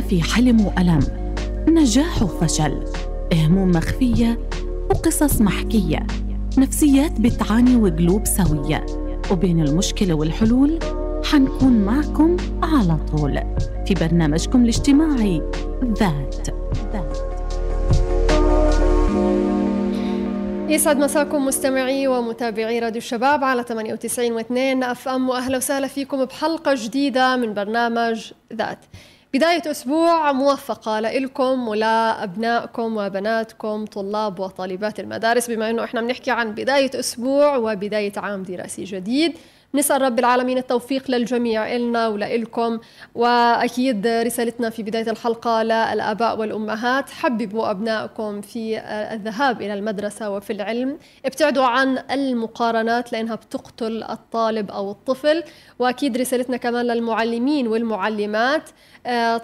في حلم وألم. نجاح وفشل. هموم مخفية وقصص محكية. نفسيات بتعاني وقلوب سوية. وبين المشكلة والحلول حنكون معكم على طول. في برنامجكم الاجتماعي ذات. ذات يسعد مساكم مستمعي ومتابعي راديو الشباب على 98 و2 أف أم. وأهلا وسهلا فيكم بحلقة جديدة من برنامج ذات. بداية أسبوع موفقة لإلكم ولأبنائكم وبناتكم طلاب وطالبات المدارس بما أنه إحنا بنحكي عن بداية أسبوع وبداية عام دراسي جديد. نسأل رب العالمين التوفيق للجميع إلنا ولإلكم وأكيد رسالتنا في بداية الحلقة للآباء والأمهات. حببوا أبنائكم في الذهاب إلى المدرسة وفي العلم. ابتعدوا عن المقارنات لأنها بتقتل الطالب أو الطفل. وأكيد رسالتنا كمان للمعلمين والمعلمات.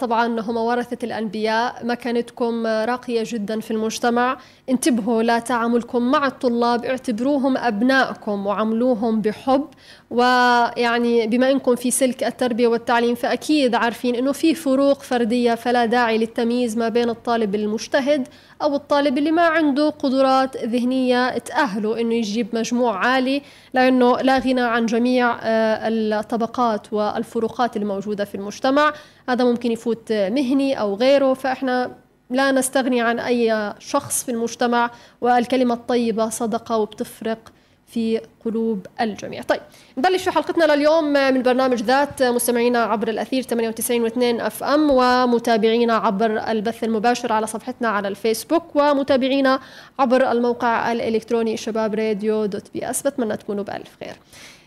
طبعا هم ورثة الأنبياء مكانتكم راقية جدا في المجتمع. انتبهوا لا تعاملكم مع الطلاب اعتبروهم أبنائكم وعاملوهم بحب. ويعني بما إنكم في سلك التربية والتعليم فأكيد عارفين إنه في فروق فردية فلا داعي للتمييز ما بين الطالب المجتهد أو الطالب اللي ما عنده قدرات ذهنية تأهله إنه يجيب مجموع عالي لأنه لا غنى عن جميع آه، الطبقات والفروقات الموجودة في المجتمع. هذا ممكن يفوت مهني أو غيره. فإحنا لا نستغني عن أي شخص في المجتمع والكلمة الطيبة صدقة وبتفرق. في قلوب الجميع. طيب نبلش حلقتنا لليوم من برنامج ذات مستمعينا عبر الأثير 98 و2 أف أم ومتابعينا عبر البث المباشر على صفحتنا على الفيسبوك ومتابعينا عبر الموقع الإلكتروني شباب راديو dot PS. بتمنى تكونوا بألف خير.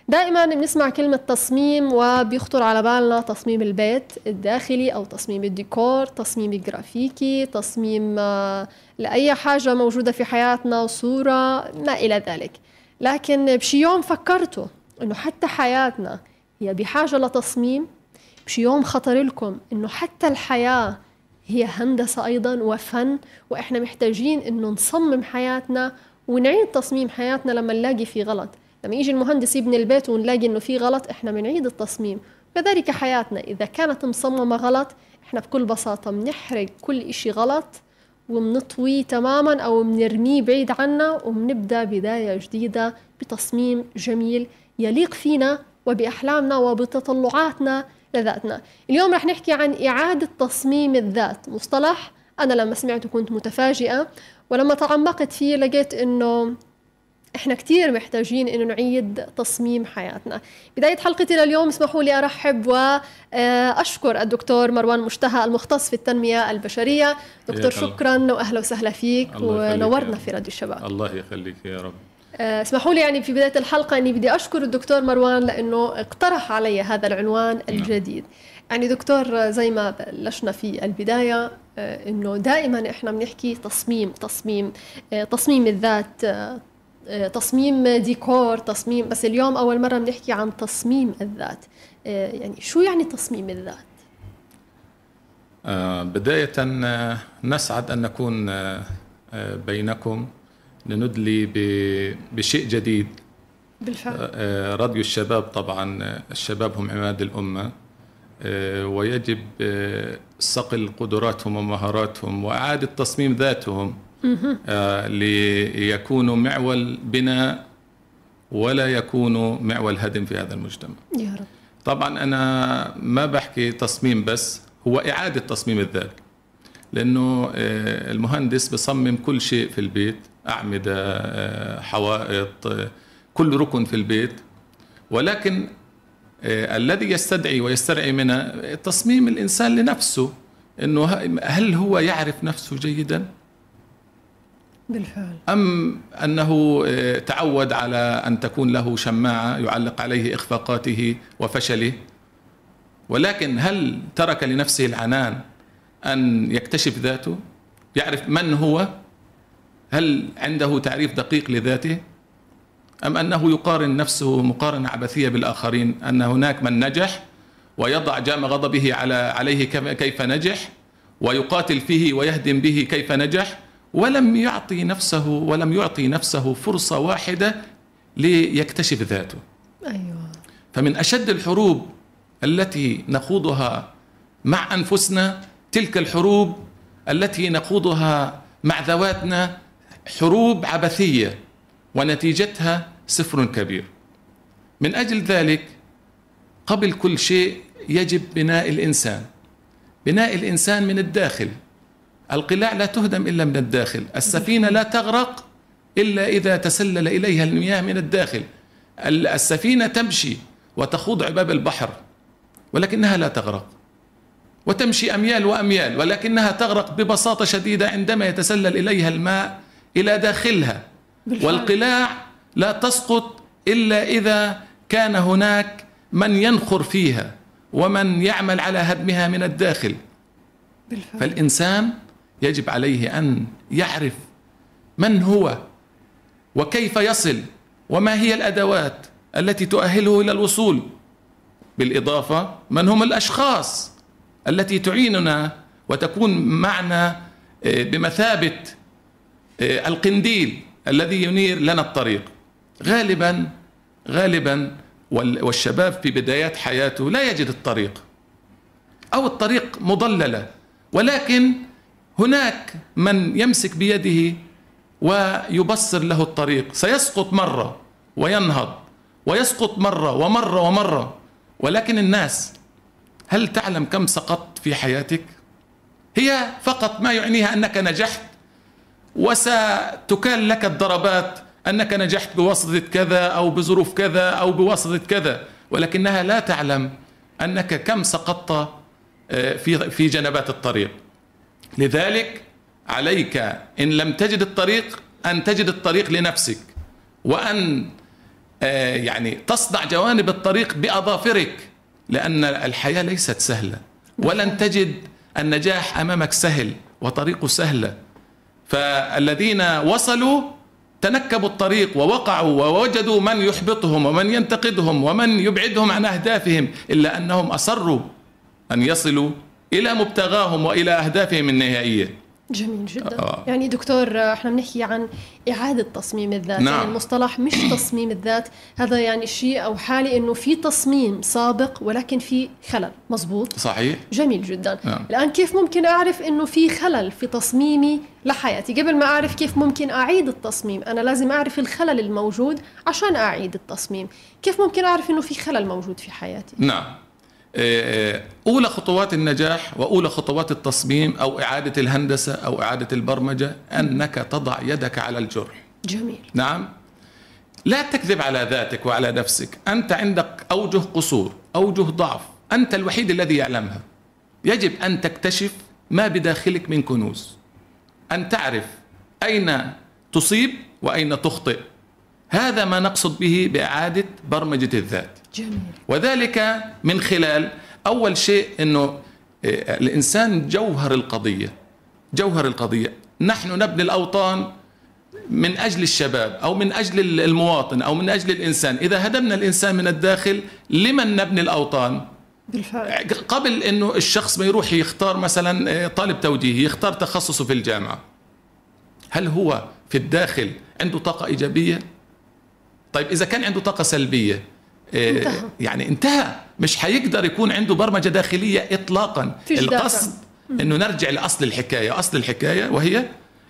دائما بنسمع كلمة تصميم وبيخطر على بالنا تصميم البيت الداخلي أو تصميم الديكور تصميم الجرافيكي تصميم آه، لأي حاجة موجودة في حياتنا صورة ما إلى ذلك. لكن بشي يوم فكرتوا إنه حتى حياتنا هي بحاجة لتصميم بشي يوم خطر لكم إنه حتى الحياة هي هندسة أيضا وفن وإحنا محتاجين إنه نصمم حياتنا ونعيد تصميم حياتنا لما نلاقي في غلط. لما يجي المهندس يبني البيت ونلاقي إنه في غلط إحنا بنعيد التصميم. كذلك حياتنا إذا كانت مصممة غلط إحنا بكل بساطة بنحرق كل إشي غلط وبنطويه تماما أو بنرميه بعيد عنا وبنبدأ بداية جديدة بتصميم جميل يليق فينا وبأحلامنا وبتطلعاتنا لذاتنا. اليوم رح نحكي عن إعادة تصميم الذات. مصطلح أنا لما سمعته كنت متفاجئة ولما تعمقت فيه لقيت إنه إحنا كثير محتاجين إنه نعيد تصميم حياتنا. بداية حلقتي لليوم اسمحوا لي أرحب واشكر الدكتور مروان مشتهى المختص في التنمية البشرية. دكتور شكرا واهلا وسهلا فيك ونورنا في راديو الشباب. الله يخليك يا رب. آه، اسمحوا لي يعني في بداية الحلقة إني بدي أشكر الدكتور مروان لأنه اقترح علي هذا العنوان نعم. الجديد. يعني دكتور زي ما بلشنا في البداية آه، إنه دائما إحنا بنحكي تصميم تصميم آه، تصميم الذات تصميم ديكور تصميم بس اليوم أول مرة بنحكي عن تصميم الذات. آه، يعني شو يعني تصميم الذات؟ آه، بداية آه، نسعد أن نكون بينكم لندلي بشيء جديد. بالفعل. راديو الشباب طبعا الشباب هم عماد الأمة. ويجب صقل قدراتهم ومهاراتهم وإعادة تصميم ذاتهم. آه ليكونوا معول بناء ولا يكونوا معول هدم في هذا المجتمع. يا رب. طبعا أنا ما بحكي تصميم بس هو إعادة تصميم الذات لأنه آه المهندس بصمم كل شيء في البيت أعمدة آه حوائط آه كل ركن في البيت. ولكن آه الذي يستدعي ويسترعي منه تصميم الإنسان لنفسه أنه هل هو يعرف نفسه جيداً؟ بالفعل. أم أنه آه، تعود على أن تكون له شماعة يعلق عليه إخفاقاته وفشله؟ ولكن هل ترك لنفسه العنان أن يكتشف ذاته؟ يعرف من هو؟ هل عنده تعريف دقيق لذاته؟ أم أنه يقارن نفسه مقارنة عبثية بالآخرين أن هناك من نجح ويضع جام غضبه على عليه كيف نجح ويقاتل فيه ويهدم به كيف نجح؟ ولم يعطي نفسه ولم يعطي نفسه فرصة واحدة ليكتشف ذاته. أيوة. فمن أشد الحروب التي نخوضها مع أنفسنا تلك الحروب التي نخوضها مع ذواتنا حروب عبثية ونتيجتها صفر كبير. من أجل ذلك قبل كل شيء يجب بناء الإنسان. بناء الإنسان من الداخل. القلاع لا تهدم إلا من الداخل السفينة لا تغرق إلا إذا تسلل إليها المياه من الداخل السفينة تمشي وتخوض عباب البحر ولكنها لا تغرق وتمشي أميال وأميال ولكنها تغرق ببساطة شديدة عندما يتسلل إليها الماء إلى داخلها بالفعل. والقلاع لا تسقط إلا إذا كان هناك من ينخر فيها ومن يعمل على هدمها من الداخل بالفعل. فالإنسان يجب عليه أن يعرف من هو وكيف يصل وما هي الأدوات التي تؤهله إلى الوصول. بالإضافة من هم الأشخاص التي تعيننا وتكون معنا آه، بمثابة آه، القنديل الذي ينير لنا الطريق. غالبا غالبا والشباب في بدايات حياته لا يجد الطريق أو الطريق مضللة. ولكن هناك من يمسك بيده ويبصر له الطريق. سيسقط مرة وينهض ويسقط مرة ومرة ومرة. ولكن الناس هل تعلم كم سقطت في حياتك؟ هي فقط ما يعنيها أنك نجحت وستكال لك الضربات أنك نجحت بواسطه كذا أو بظروف كذا أو بواسطه كذا. ولكنها لا تعلم أنك كم سقطت آه، في في جنبات الطريق. لذلك عليك إن لم تجد الطريق أن تجد الطريق لنفسك وأن آه، يعني تصدع جوانب الطريق بأظافرك لأن الحياة ليست سهلة. ولن تجد النجاح أمامك سهل وطريقه سهلة. فالذين وصلوا تنكبوا الطريق ووقعوا ووجدوا من يحبطهم ومن ينتقدهم ومن يبعدهم عن أهدافهم إلا أنهم أصروا أن يصلوا إلى مبتغاهم وإلى أهدافهم النهائية. جميل جدا. آه. يعني دكتور إحنا بنحكي عن إعادة تصميم الذات. نعم. يعني المصطلح مش تصميم الذات. هذا يعني شيء أو حالة إنه في تصميم سابق ولكن في خلل. مزبوط صحيح. جميل جدا. نعم. الآن كيف ممكن أعرف إنه في خلل في تصميمي لحياتي؟ قبل ما أعرف كيف ممكن أعيد التصميم أنا لازم أعرف الخلل الموجود عشان أعيد التصميم. كيف ممكن أعرف إنه في خلل موجود في حياتي؟ نعم. أولى خطوات النجاح وأولى خطوات التصميم أو إعادة الهندسة أو إعادة البرمجة أنك تضع يدك على الجرح. جميل. نعم. لا تكذب على ذاتك وعلى نفسك. أنت عندك أوجه قصور أوجه ضعف. أنت الوحيد الذي يعلمها. يجب أن تكتشف ما بداخلك من كنوز. أن تعرف أين تصيب وأين تخطئ. هذا ما نقصد به بإعادة برمجة الذات. جميل. وذلك من خلال أول شيء أنه آه، الإنسان جوهر القضية جوهر القضية. نحن نبني الأوطان من أجل الشباب أو من أجل المواطن أو من أجل الإنسان. إذا هدمنا الإنسان من الداخل لمن نبني الأوطان؟ بالفعل. قبل أنه الشخص ما يروح يختار مثلا آه، طالب توجيهي يختار تخصصه في الجامعة. هل هو في الداخل عنده طاقة إيجابية؟ طيب إذا كان عنده طاقة سلبية آه، انتهى. يعني انتهى. مش حيقدر يكون عنده برمجة داخلية اطلاقا. القصد إنه نرجع لأصل الحكاية. أصل الحكاية وهي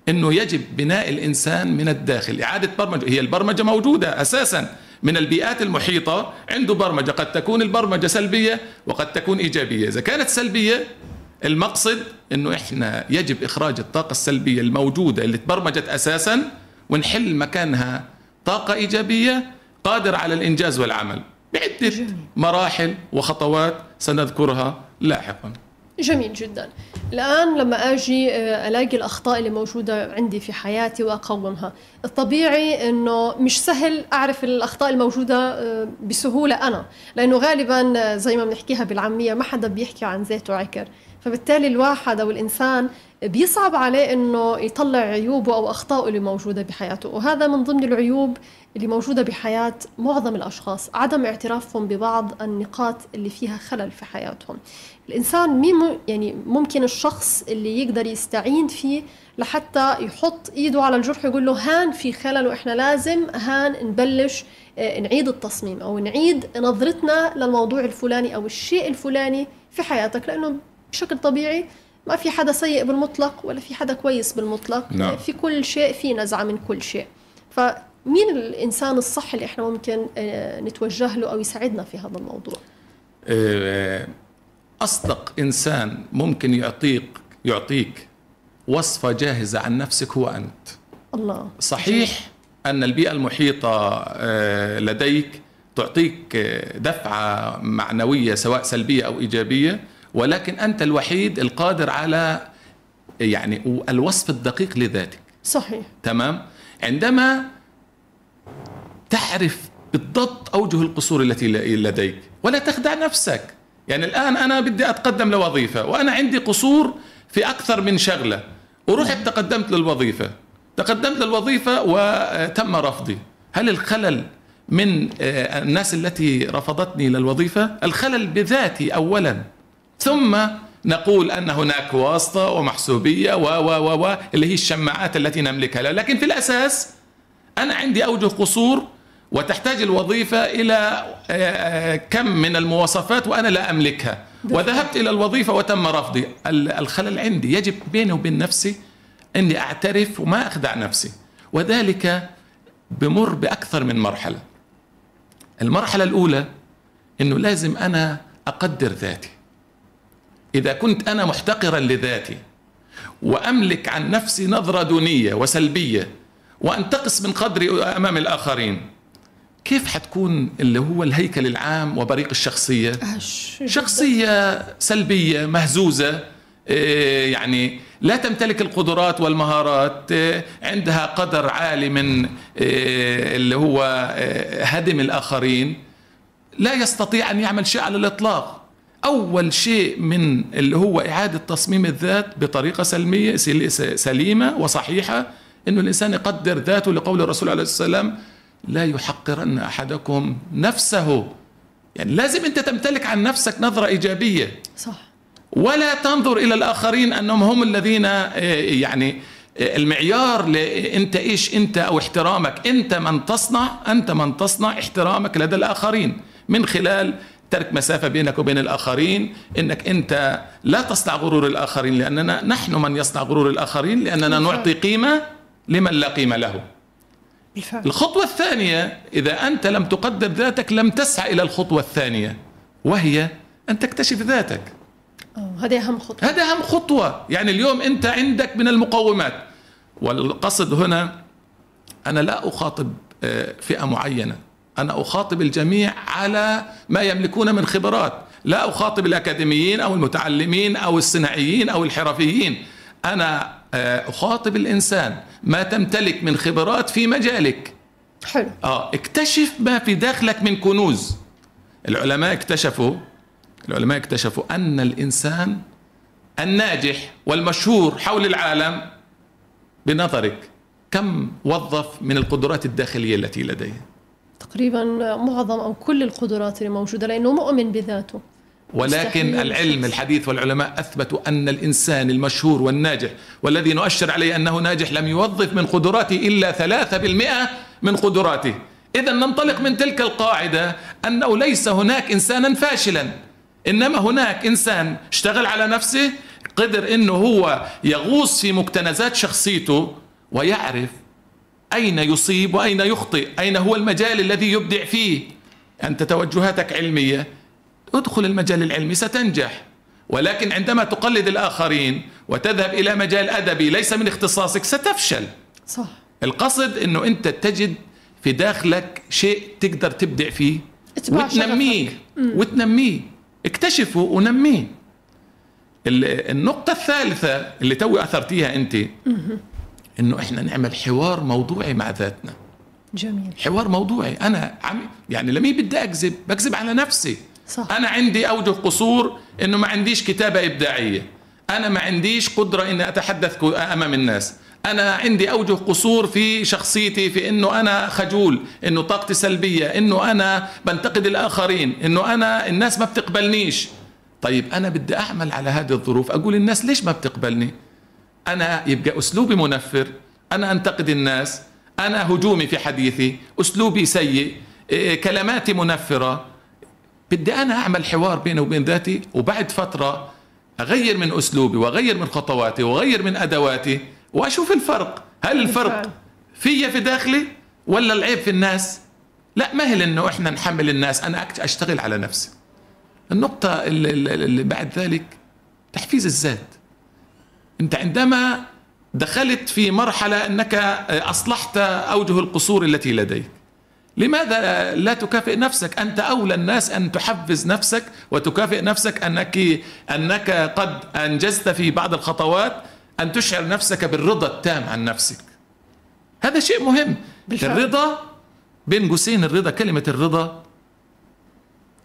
إنه يجب بناء الإنسان من الداخل. إعادة برمجة. هي البرمجة موجودة أساسا من البيئات المحيطة. عنده برمجة. قد تكون البرمجة سلبية وقد تكون إيجابية. إذا كانت سلبية المقصد إنه إحنا يجب إخراج الطاقة السلبية الموجودة اللي تبرمجت أساسا ونحل مكانها طاقة إيجابية قادر على الإنجاز والعمل. بعدة مراحل وخطوات سنذكرها لاحقا. جميل جدا. الآن لما أجي آه، ألاقي الأخطاء اللي موجودة عندي في حياتي وأقومها. الطبيعي أنه مش سهل أعرف الأخطاء الموجودة آه، بسهولة أنا. لأنه غالبا آه، زي ما بنحكيها بالعامية ما حدا بيحكي عن زيت وعكر فبالتالي الواحد أو الإنسان بيصعب عليه إنه يطلع عيوبه أو اخطائه اللي موجودة بحياته وهذا من ضمن العيوب اللي موجودة بحياة معظم الأشخاص عدم اعترافهم ببعض النقاط اللي فيها خلل في حياتهم. الإنسان مين يعني ممكن الشخص اللي يقدر يستعين فيه لحتى يحط إيده على الجرح ويقول له هان في خلل وإحنا لازم هان نبلش آه، نعيد التصميم أو نعيد نظرتنا للموضوع الفلاني أو الشيء الفلاني في حياتك لأنه بشكل طبيعي ما في حدا سيء بالمطلق ولا في حدا كويس بالمطلق. نعم. في كل شيء في نزعة من كل شيء. فمين الإنسان الصح اللي إحنا ممكن آه، نتوجه له أو يساعدنا في هذا الموضوع؟ آه، أصدق إنسان ممكن يعطيك يعطيك وصفة جاهزة عن نفسك هو أنت. الله. صحيح أن البيئة المحيطة آه، لديك تعطيك آه، دفعة معنوية سواء سلبية أو إيجابية ولكن أنت الوحيد القادر على يعني الوصف الدقيق لذاتك. صحيح. تمام؟ عندما تعرف بالضبط أوجه القصور التي لديك ولا تخدع نفسك. يعني الآن أنا بدي أتقدم لوظيفة وأنا عندي قصور في أكثر من شغلة ورحت تقدمت للوظيفة. تقدمت للوظيفة وتم رفضي. هل الخلل من آه، الناس التي رفضتني للوظيفة؟ الخلل بذاتي أولا. ثم نقول أن هناك واسطة ومحسوبية و و و و اللي هي الشماعات التي نملكها لكن في الأساس أنا عندي أوجه قصور وتحتاج الوظيفة إلى آه، آه، كم من المواصفات وأنا لا أملكها. وذهبت إلى الوظيفة وتم رفضي. الخلل عندي يجب بيني وبين نفسي أني أعترف وما أخدع نفسي. وذلك بمر بأكثر من مرحلة. المرحلة الأولى أنه لازم أنا أقدر ذاتي. إذا كنت أنا محتقرا لذاتي وأملك عن نفسي نظرة دونية وسلبية وأنتقص من قدري أمام الآخرين كيف حتكون اللي هو الهيكل العام وبريق الشخصية؟ شخصية سلبية مهزوزة إيه، يعني لا تمتلك القدرات والمهارات إيه، عندها قدر عالي من إيه، اللي هو هدم الآخرين. لا يستطيع أن يعمل شيء على الإطلاق. أول شيء من اللي هو إعادة تصميم الذات بطريقة سلمية سليمة وصحيحة أنه الإنسان يقدر ذاته لقول الرسول عليه السلام لا يحقرن أحدكم نفسه. يعني لازم أنت تمتلك عن نفسك نظرة إيجابية. صح. ولا تنظر إلى الآخرين أنهم هم الذين آه، يعني آه، المعيار أنت إيش أنت أو احترامك. أنت من تصنع أنت من تصنع احترامك لدى الآخرين. من خلال ترك مسافة بينك وبين الآخرين إنك أنت لا تصنع غرور الآخرين لأننا نحن من يصنع غرور الآخرين لأننا نعطي قيمة لمن لا قيمة له. بالفعل. الخطوة الثانية إذا أنت لم تقدر ذاتك لم تسعى إلى الخطوة الثانية وهي أن تكتشف ذاتك. هذه أهم خطوة. هذا أهم خطوة. يعني اليوم أنت عندك من المقومات. والقصد هنا أنا لا أخاطب آه، فئة معينة. أنا أخاطب الجميع على ما يملكون من خبرات. لا أخاطب الأكاديميين أو المتعلمين أو الصناعيين أو الحرفيين. أنا آه، أخاطب الإنسان ما تمتلك من خبرات في مجالك. حلو. آه اكتشف ما في داخلك من كنوز. العلماء اكتشفوا العلماء اكتشفوا أن الإنسان الناجح والمشهور حول العالم بنظرك كم وظف من القدرات الداخلية التي لديه. تقريبا معظم أو كل القدرات اللي موجودة لأنه مؤمن بذاته. ولكن العلم الحديث والعلماء أثبتوا أن الإنسان المشهور والناجح والذي نؤشر عليه أنه ناجح لم يوظف من قدراته إلا ثلاثة بالمئة من قدراته. اذا ننطلق من تلك القاعدة أنه ليس هناك إنسانا فاشلا إنما هناك إنسان اشتغل على نفسه قدر إنه هو يغوص في مكتنزات شخصيته ويعرف أين يصيب وأين يخطئ؟ أين هو المجال الذي يبدع فيه؟ أنت توجهاتك علمية. ادخل المجال العلمي ستنجح. ولكن عندما تقلد الآخرين وتذهب إلى مجال أدبي ليس من اختصاصك ستفشل. صح. القصد أنه أنت تجد في داخلك شيء تقدر تبدع فيه. وتنميه. وتنميه. اكتشفه ونميه. النقطة الثالثة اللي توي أثرتيها أنت. أنه إحنا نعمل حوار موضوعي مع ذاتنا. جميل. حوار موضوعي. أنا عم يعني لمين بدي أكذب؟ بكذب على نفسي. صح. أنا عندي أوجه قصور إنه ما عنديش كتابة إبداعية. أنا ما عنديش قدرة إني أتحدث أمام الناس. أنا عندي أوجه قصور في شخصيتي في إنه أنا خجول إنه طاقتي سلبية إنه أنا بنتقد الآخرين إنه أنا الناس ما بتقبلنيش. طيب أنا بدي أعمل على هذه الظروف. أقول الناس ليش ما بتقبلني؟ أنا يبقى أسلوبي منفر أنا أنتقد الناس أنا هجومي في حديثي أسلوبي سيء إيه، كلماتي منفرة. بدي أنا أعمل حوار بيني وبين ذاتي وبعد فترة أغير من أسلوبي وأغير من خطواتي وأغير من أدواتي وأشوف الفرق. هل الفرق في في داخلي ولا العيب في الناس؟ لا ما هي انه إحنا نحمل الناس أنا أشتغل على نفسي. النقطة اللي, اللي بعد ذلك تحفيز الذات. انت عندما دخلت في مرحلة انك اصلحت اوجه القصور التي لديك. لماذا لا تكافئ نفسك؟ انت اولى الناس ان تحفز نفسك وتكافئ نفسك انك انك قد انجزت في بعض الخطوات ان تشعر نفسك بالرضا التام عن نفسك. هذا شيء مهم. بالفعل. الرضا بين قوسين الرضا كلمة الرضا.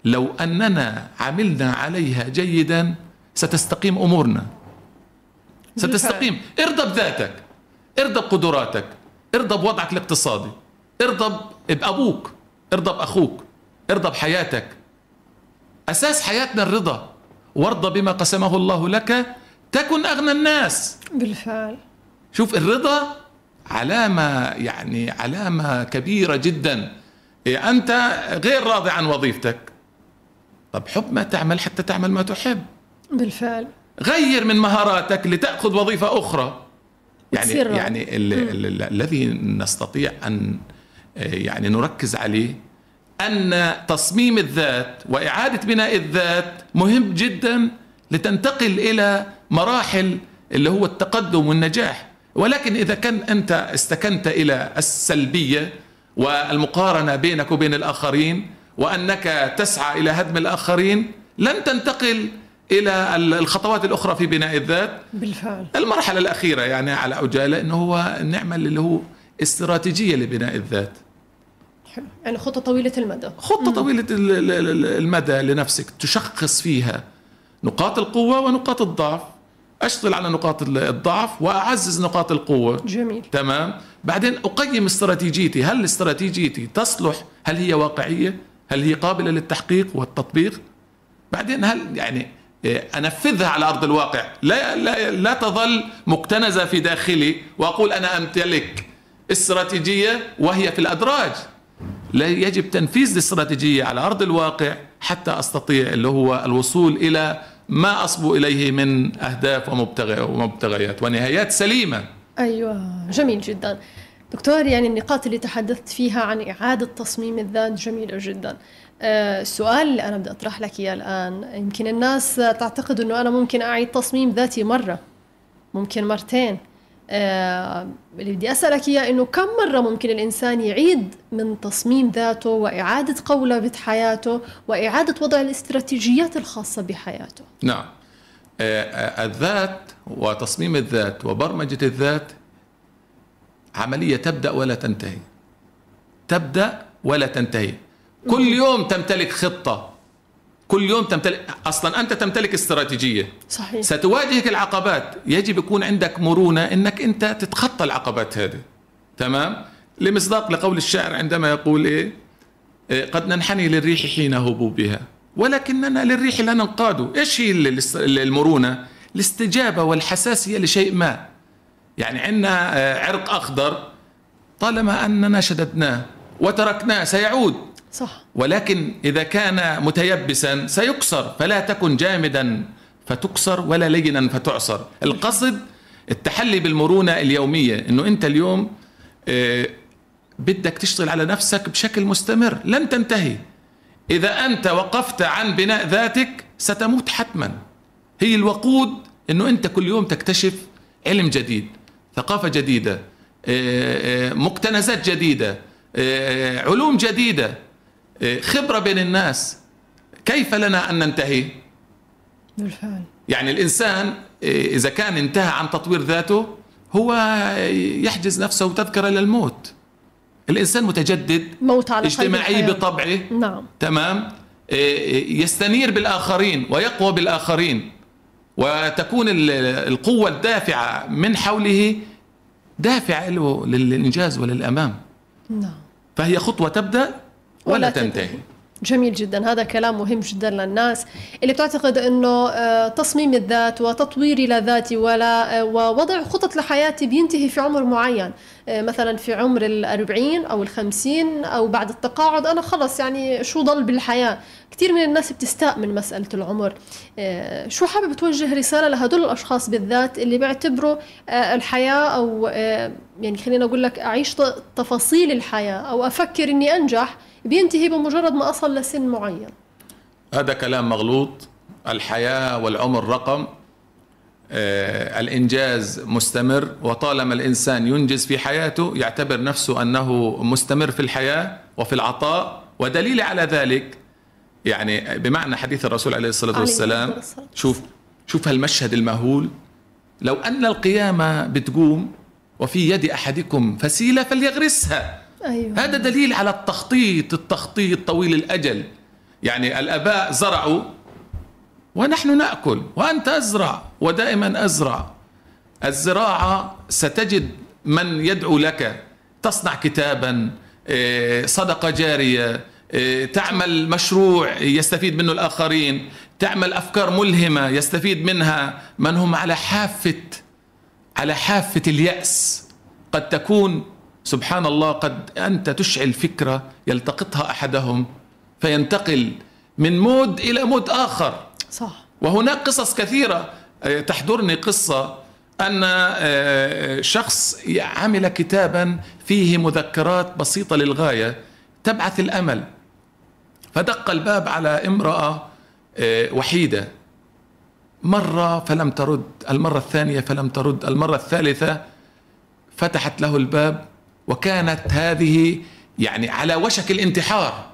لو أننا عملنا عليها جيدا ستستقيم أمورنا. ستستقيم. ارضى بذاتك ارضى بقدراتك ارضى بوضعك الاقتصادي. ارضى بأبوك ارضى بأخوك ارضى بحياتك أساس حياتنا الرضا. وارضى بما قسمه الله لك تكن أغنى الناس. بالفعل. شوف الرضا علامة يعني علامة كبيرة جدا. إيه أنت غير راضي عن وظيفتك. طب حب ما تعمل حتى تعمل ما تحب. بالفعل. غير من مهاراتك لتأخذ وظيفة أخرى. يعني يعني الذي نستطيع أن يعني نركز عليه أن تصميم الذات وإعادة بناء الذات مهم جدا لتنتقل إلى مراحل اللي هو التقدم والنجاح. ولكن إذا كان أنت استكنت إلى السلبية والمقارنة بينك وبين الآخرين وأنك تسعى إلى هدم الآخرين لن تنتقل إلى الخطوات الأخرى في بناء الذات. بالفعل. المرحلة الأخيرة يعني على عجالة أنه هو نعمل اللي هو استراتيجية لبناء الذات. حلو. يعني خطة طويلة المدى. خطة طويلة المدى لنفسك تشخص فيها نقاط القوة ونقاط الضعف. أشتغل على نقاط الضعف وأعزز نقاط القوة. جميل. تمام؟ بعدين أقيم استراتيجيتي. هل استراتيجيتي تصلح؟ هل هي واقعية؟ هل هي قابلة للتحقيق والتطبيق؟ بعدين هل يعني أنفذها على أرض الواقع. لا لا لا تظل مكتنزة في داخلي وأقول أنا أمتلك استراتيجية وهي في الأدراج. لا يجب تنفيذ الاستراتيجية على أرض الواقع حتى أستطيع اللي هو الوصول إلى ما أصبو إليه من أهداف ومبتغيات ونهايات سليمة. أيوة جميل جدا. دكتور يعني النقاط اللي تحدثت فيها عن إعادة تصميم الذات جميلة جدا. السؤال اللي أنا بدي أطرح لك إياه الآن. يمكن الناس تعتقد أنه أنا ممكن أعيد تصميم ذاتي مرة ممكن مرتين. آه اللي بدي أسألك إياه إنه كم مرة ممكن الإنسان يعيد من تصميم ذاته وإعادة قولبة حياته وإعادة وضع الاستراتيجيات الخاصة بحياته؟ نعم. آه, آه، الذات وتصميم الذات وبرمجة الذات عملية تبدأ ولا تنتهي. تبدأ ولا تنتهي. كل يوم تمتلك خطة. كل يوم تمتلك أصلا أنت تمتلك استراتيجية. صحيح. ستواجهك العقبات. يجب يكون عندك مرونة إنك أنت تتخطى العقبات هذه. تمام؟ لمصداق لقول الشاعر عندما يقول إيه, إيه قد ننحني للريح حين هبوبها ولكننا للريح لا ننقاد. إيش هي المرونة؟ الاستجابة والحساسيه لشيء ما. يعني عندنا آه، عرق أخضر. طالما أننا شددناه وتركناه سيعود. صح. ولكن إذا كان متيبسا سيكسر فلا تكن جامدا فتكسر ولا لينا فتعصر القصد التحلي بالمرونة اليومية أنه أنت اليوم آه، بدك تشتغل على نفسك بشكل مستمر لن تنتهي. إذا أنت وقفت عن بناء ذاتك ستموت حتما. هي الوقود أنه أنت كل يوم تكتشف علم جديد ثقافة جديدة آه، آه، مكتنزات جديدة علوم جديدة. خبرة بين الناس. كيف لنا أن ننتهي؟ بالفعل. يعني الإنسان إيه، إذا كان انتهى عن تطوير ذاته هو يحجز نفسه تذكرة للموت. الإنسان متجدد موت على اجتماعي بطبعه. نعم. تمام؟ إيه، يستنير بالآخرين ويقوى بالآخرين. وتكون القوة الدافعة من حوله دافع له للإنجاز وللأمام. نعم. فهي خطوة تبدأ ولا تنتهي. جميل جدا. هذا كلام مهم جدا للناس اللي بتعتقد إنه آه، تصميم الذات وتطويري لذاتي ولا آه، ووضع خطط لحياتي بينتهي في عمر معين. آه، مثلا في عمر الأربعين أو الخمسين أو بعد التقاعد أنا خلص يعني شو ضل بالحياة؟ كثير من الناس بتستاء من مسألة العمر. شو حابب توجه رسالة لهدول الأشخاص بالذات اللي بيعتبروا الحياة أو آه، يعني خلينا أقول لك أعيش تفاصيل الحياة أو أفكر إني أنجح بينتهي بمجرد ما أصل لسن معين. هذا كلام مغلوط. الحياة والعمر رقم. آه، الإنجاز مستمر. وطالما الإنسان ينجز في حياته يعتبر نفسه أنه مستمر في الحياة وفي العطاء. ودليل على ذلك يعني بمعنى حديث الرسول عليه الصلاة والسلام شوف شوف هالمشهد المهول. لو أن القيامة بتقوم وفي يد أحدكم فسيلة فليغرسها. أيوة. هذا دليل على التخطيط التخطيط طويل الأجل. يعني الأباء زرعوا ونحن نأكل وأنت أزرع ودائما أزرع. الزراعة ستجد من يدعو لك. تصنع كتابا إيه، صدقة جارية إيه، تعمل مشروع يستفيد منه الآخرين تعمل أفكار ملهمة يستفيد منها. من هم؟ على حافة على حافة اليأس. قد تكون سبحان الله قد أنت تشعل فكرة يلتقطها أحدهم فينتقل من mood إلى mood آخر. صح. وهناك قصص كثيرة آه، تحضرني قصة أن آه، شخص عمل كتابا فيه مذكرات بسيطة للغاية تبعث الأمل فدق الباب على امرأة آه، وحيدة. مرة فلم ترد المرة الثانية فلم ترد المرة الثالثة فتحت له الباب وكانت هذه يعني على وشك الانتحار.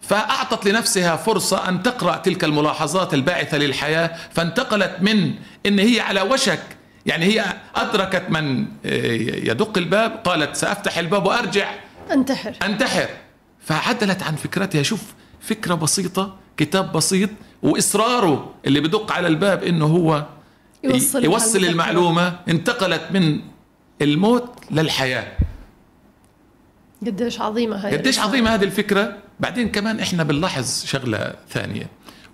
فأعطت لنفسها فرصة أن تقرأ تلك الملاحظات الباعثة للحياة فانتقلت من أن هي على وشك يعني هي أدركت من آه، يدق الباب قالت سأفتح الباب وأرجع. أنتحر. أنتحر. فعدلت عن فكرتها. شوف فكرة بسيطة كتاب بسيط وإصراره اللي بدق على الباب إنه هو يوصل, يوصل المعلومة. انتقلت من الموت للحياة. قديش عظيمة هاي قديش عظيمة هذه الفكرة. بعدين كمان إحنا بنلاحظ شغلة ثانية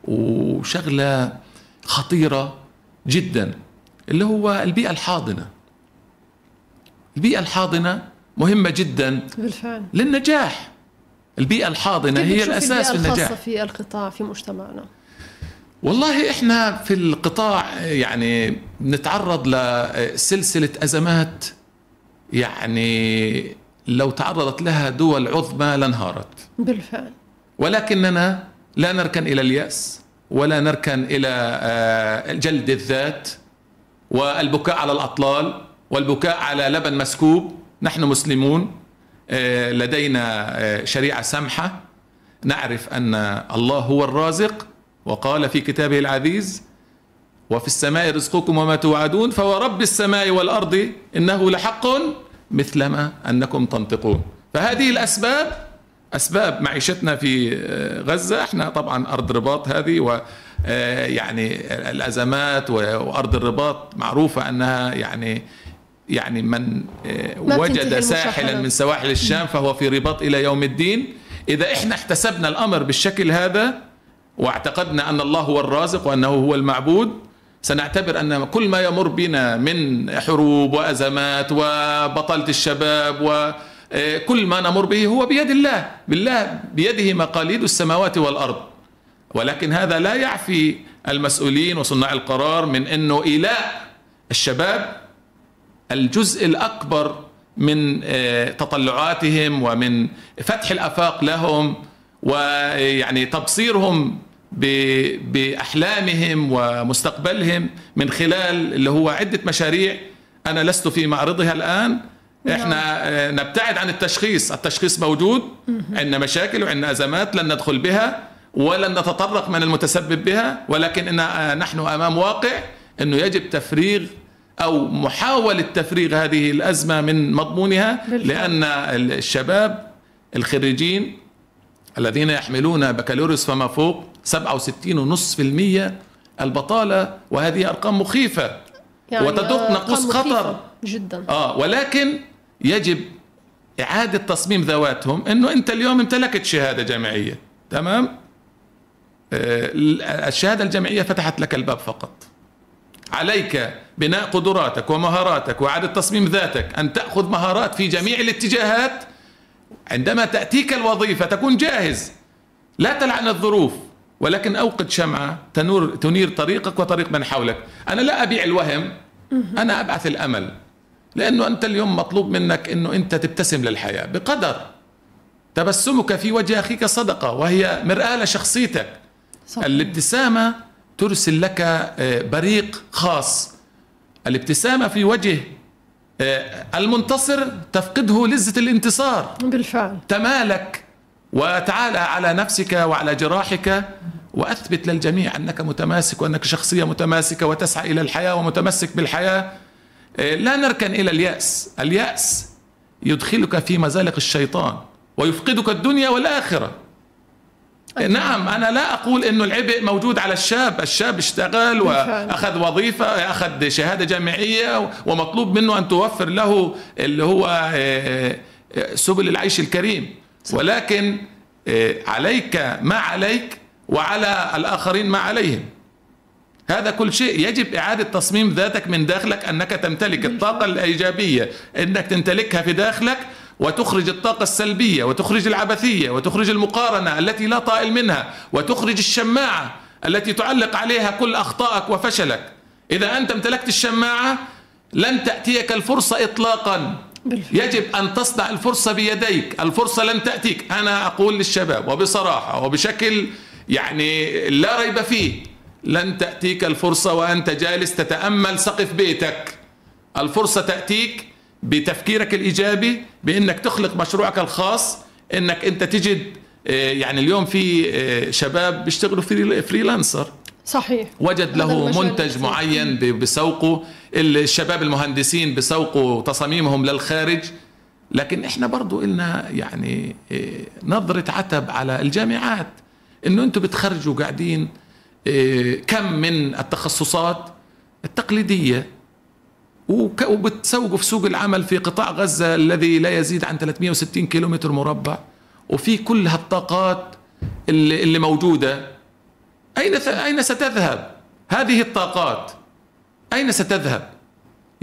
وشغلة خطيرة جدا اللي هو البيئة الحاضنة. البيئة الحاضنة مهمة جدا بالفعل. للنجاح. البيئة الحاضنة هي الأساس في النجاح في القطاع في مجتمعنا؟ والله إحنا في القطاع يعني نتعرض لسلسلة أزمات يعني لو تعرضت لها دول عظمى لانهارت. بالفعل. ولكننا لا نركن إلى اليأس ولا نركن إلى آه، جلد الذات والبكاء على الأطلال والبكاء على لبن مسكوب. نحن مسلمون آه، لدينا آه، شريعة سمحة. نعرف أن الله هو الرازق. وقال في كتابه العزيز وفي السماء رزقكم وما توعدون فورب السماء والأرض إنه لحق مثلما أنكم تنطقون. فهذه الأسباب أسباب معيشتنا في آه، غزة. إحنا طبعا أرض رباط هذه و آه، يعني الأزمات وأرض الرباط معروفة أنها يعني يعني من آه، وجد ساحلا من سواحل الشام فهو في رباط إلى يوم الدين. إذا إحنا احتسبنا الأمر بالشكل هذا واعتقدنا أن الله هو الرازق وأنه هو المعبود سنعتبر أن كل ما يمر بنا من حروب وأزمات وبطاله الشباب وكل ما نمر به هو بيد الله بالله بيده مقاليد السماوات والأرض. ولكن هذا لا يعفي المسؤولين وصناع القرار من إنه إيلاء الشباب الجزء الأكبر من آه، تطلعاتهم ومن فتح الأفاق لهم ويعني تبصيرهم بأحلامهم ومستقبلهم من خلال اللي هو عدة مشاريع أنا لست في معرضها الآن. نعم. إحنا آه، نبتعد عن التشخيص. التشخيص موجود. عندنا مشاكل وعندنا أزمات لن ندخل بها ولن نتطرق من المتسبب بها. ولكن إن آه، نحن أمام واقع إنه يجب تفريغ أو محاولة تفريغ هذه الأزمة من مضمونها. لأن الشباب الخريجين الذين يحملون بكالوريوس فما فوق 67.5% البطالة وهذه أرقام مخيفة. يعني وتدق نقص خطر. جدا. آه ولكن يجب إعادة تصميم ذواتهم أنه أنت اليوم امتلكت شهادة جامعية. تمام؟ آه الشهادة الجامعية فتحت لك الباب فقط. عليك بناء قدراتك ومهاراتك وإعادة تصميم ذاتك أن تأخذ مهارات في جميع الاتجاهات عندما تأتيك الوظيفة تكون جاهز. لا تلعن الظروف ولكن أوقد شمعة تنور تنير طريقك وطريق من حولك. أنا لا أبيع الوهم أنا أبعث الأمل. لأنه أنت اليوم مطلوب منك أنه أنت تبتسم للحياة بقدر. تبسمك في وجه أخيك صدقة وهي مرآة لشخصيتك. صحيح. الابتسامة ترسل لك آه، بريق خاص. الابتسامة في وجه المنتصر تفقده لذة الانتصار. بالفعل. تمالك وتعالى على نفسك وعلى جراحك وأثبت للجميع أنك متماسك وأنك شخصية متماسكة وتسعى إلى الحياة ومتمسك بالحياة. آه، لا نركن إلى اليأس. اليأس يدخلك في مزالق الشيطان ويفقدك الدنيا والآخرة. أكيد. نعم أنا لا أقول إنه العبء موجود على الشاب. الشاب اشتغل واخذ وظيفة أخذ شهادة جامعية ومطلوب منه أن توفر له اللي هو آه، آه، سبل العيش الكريم. ولكن عليك ما عليك وعلى الآخرين ما عليهم. هذا كل شيء. يجب إعادة تصميم ذاتك من داخلك أنك تمتلك الطاقة الإيجابية. أنك تمتلكها في داخلك وتخرج الطاقة السلبية وتخرج العبثية وتخرج المقارنة التي لا طائل منها وتخرج الشماعة التي تعلق عليها كل أخطائك وفشلك. إذا أنت امتلكت الشماعة لن تأتيك الفرصة إطلاقا. يجب أن تصنع الفرصة بيديك. الفرصة لن تأتيك. أنا أقول للشباب وبصراحة وبشكل يعني لا ريب فيه لن تأتيك الفرصة وأنت جالس تتأمل سقف بيتك. الفرصة تأتيك بتفكيرك الإيجابي بأنك تخلق مشروعك الخاص أنك أنت تجد آه، يعني اليوم في آه، شباب بيشتغلوا فريلانسر. صحيح. وجد له منتج معين بسوقه. الشباب المهندسين بسوقوا تصاميمهم للخارج. لكن إحنا برضو إلنا يعني آه، نظرة عتب على الجامعات. إنه أنتم بتخرجوا قاعدين كم من التخصصات التقليدية وبتسوقوا في سوق العمل في قطاع غزة الذي لا يزيد عن 360 كيلومتر مربع. وفي كل هالطاقات اللي, اللي موجودة. أين أين ستذهب؟ هذه الطاقات. أين ستذهب؟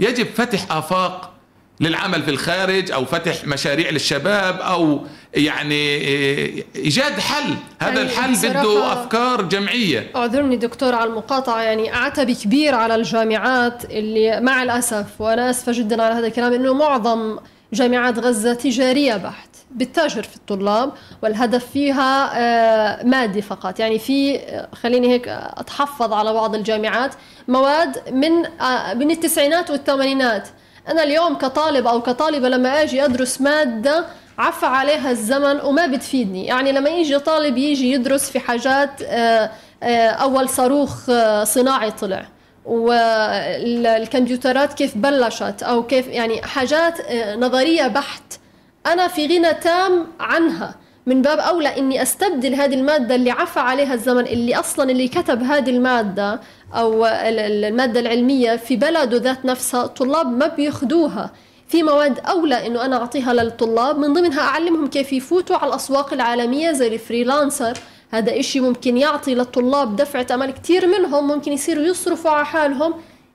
يجب فتح آفاق للعمل في الخارج أو فتح مشاريع للشباب أو يعني إيجاد حل. هذا يعني الحل بده أفكار جمعية. أعذرني دكتور على المقاطعة يعني عتب كبير على الجامعات اللي مع الأسف وأنا آسفة جدا على هذا الكلام إنه معظم جامعات غزة تجارية بحت بتتاجر في الطلاب والهدف فيها آه، مادي فقط. يعني في خليني هيك أتحفظ على بعض الجامعات مواد من آه، من التسعينات والثمانينات. أنا اليوم كطالب أو كطالبة لما أجي أدرس مادة عفى عليها الزمن وما بتفيدني. يعني لما يجي طالب يجي يدرس في حاجات آه، آه، أول صاروخ آه، صناعي طلع. والكمبيوترات كيف بلشت أو كيف يعني حاجات نظرية بحت أنا في غنى تام عنها. من باب أولى إني أستبدل هذه المادة اللي عفى عليها الزمن اللي أصلا اللي كتب هذه المادة أو المادة العلمية في بلده ذات نفسها الطلاب ما بياخذوها في مواد أولى إنه أنا أعطيها للطلاب من ضمنها أعلمهم كيف يفوتوا على الأسواق العالمية زي الفريلانسر. هذا إشي ممكن يعطي للطلاب دفعة أمل كثير منهم ممكن يصيروا يصرفوا على حالهم.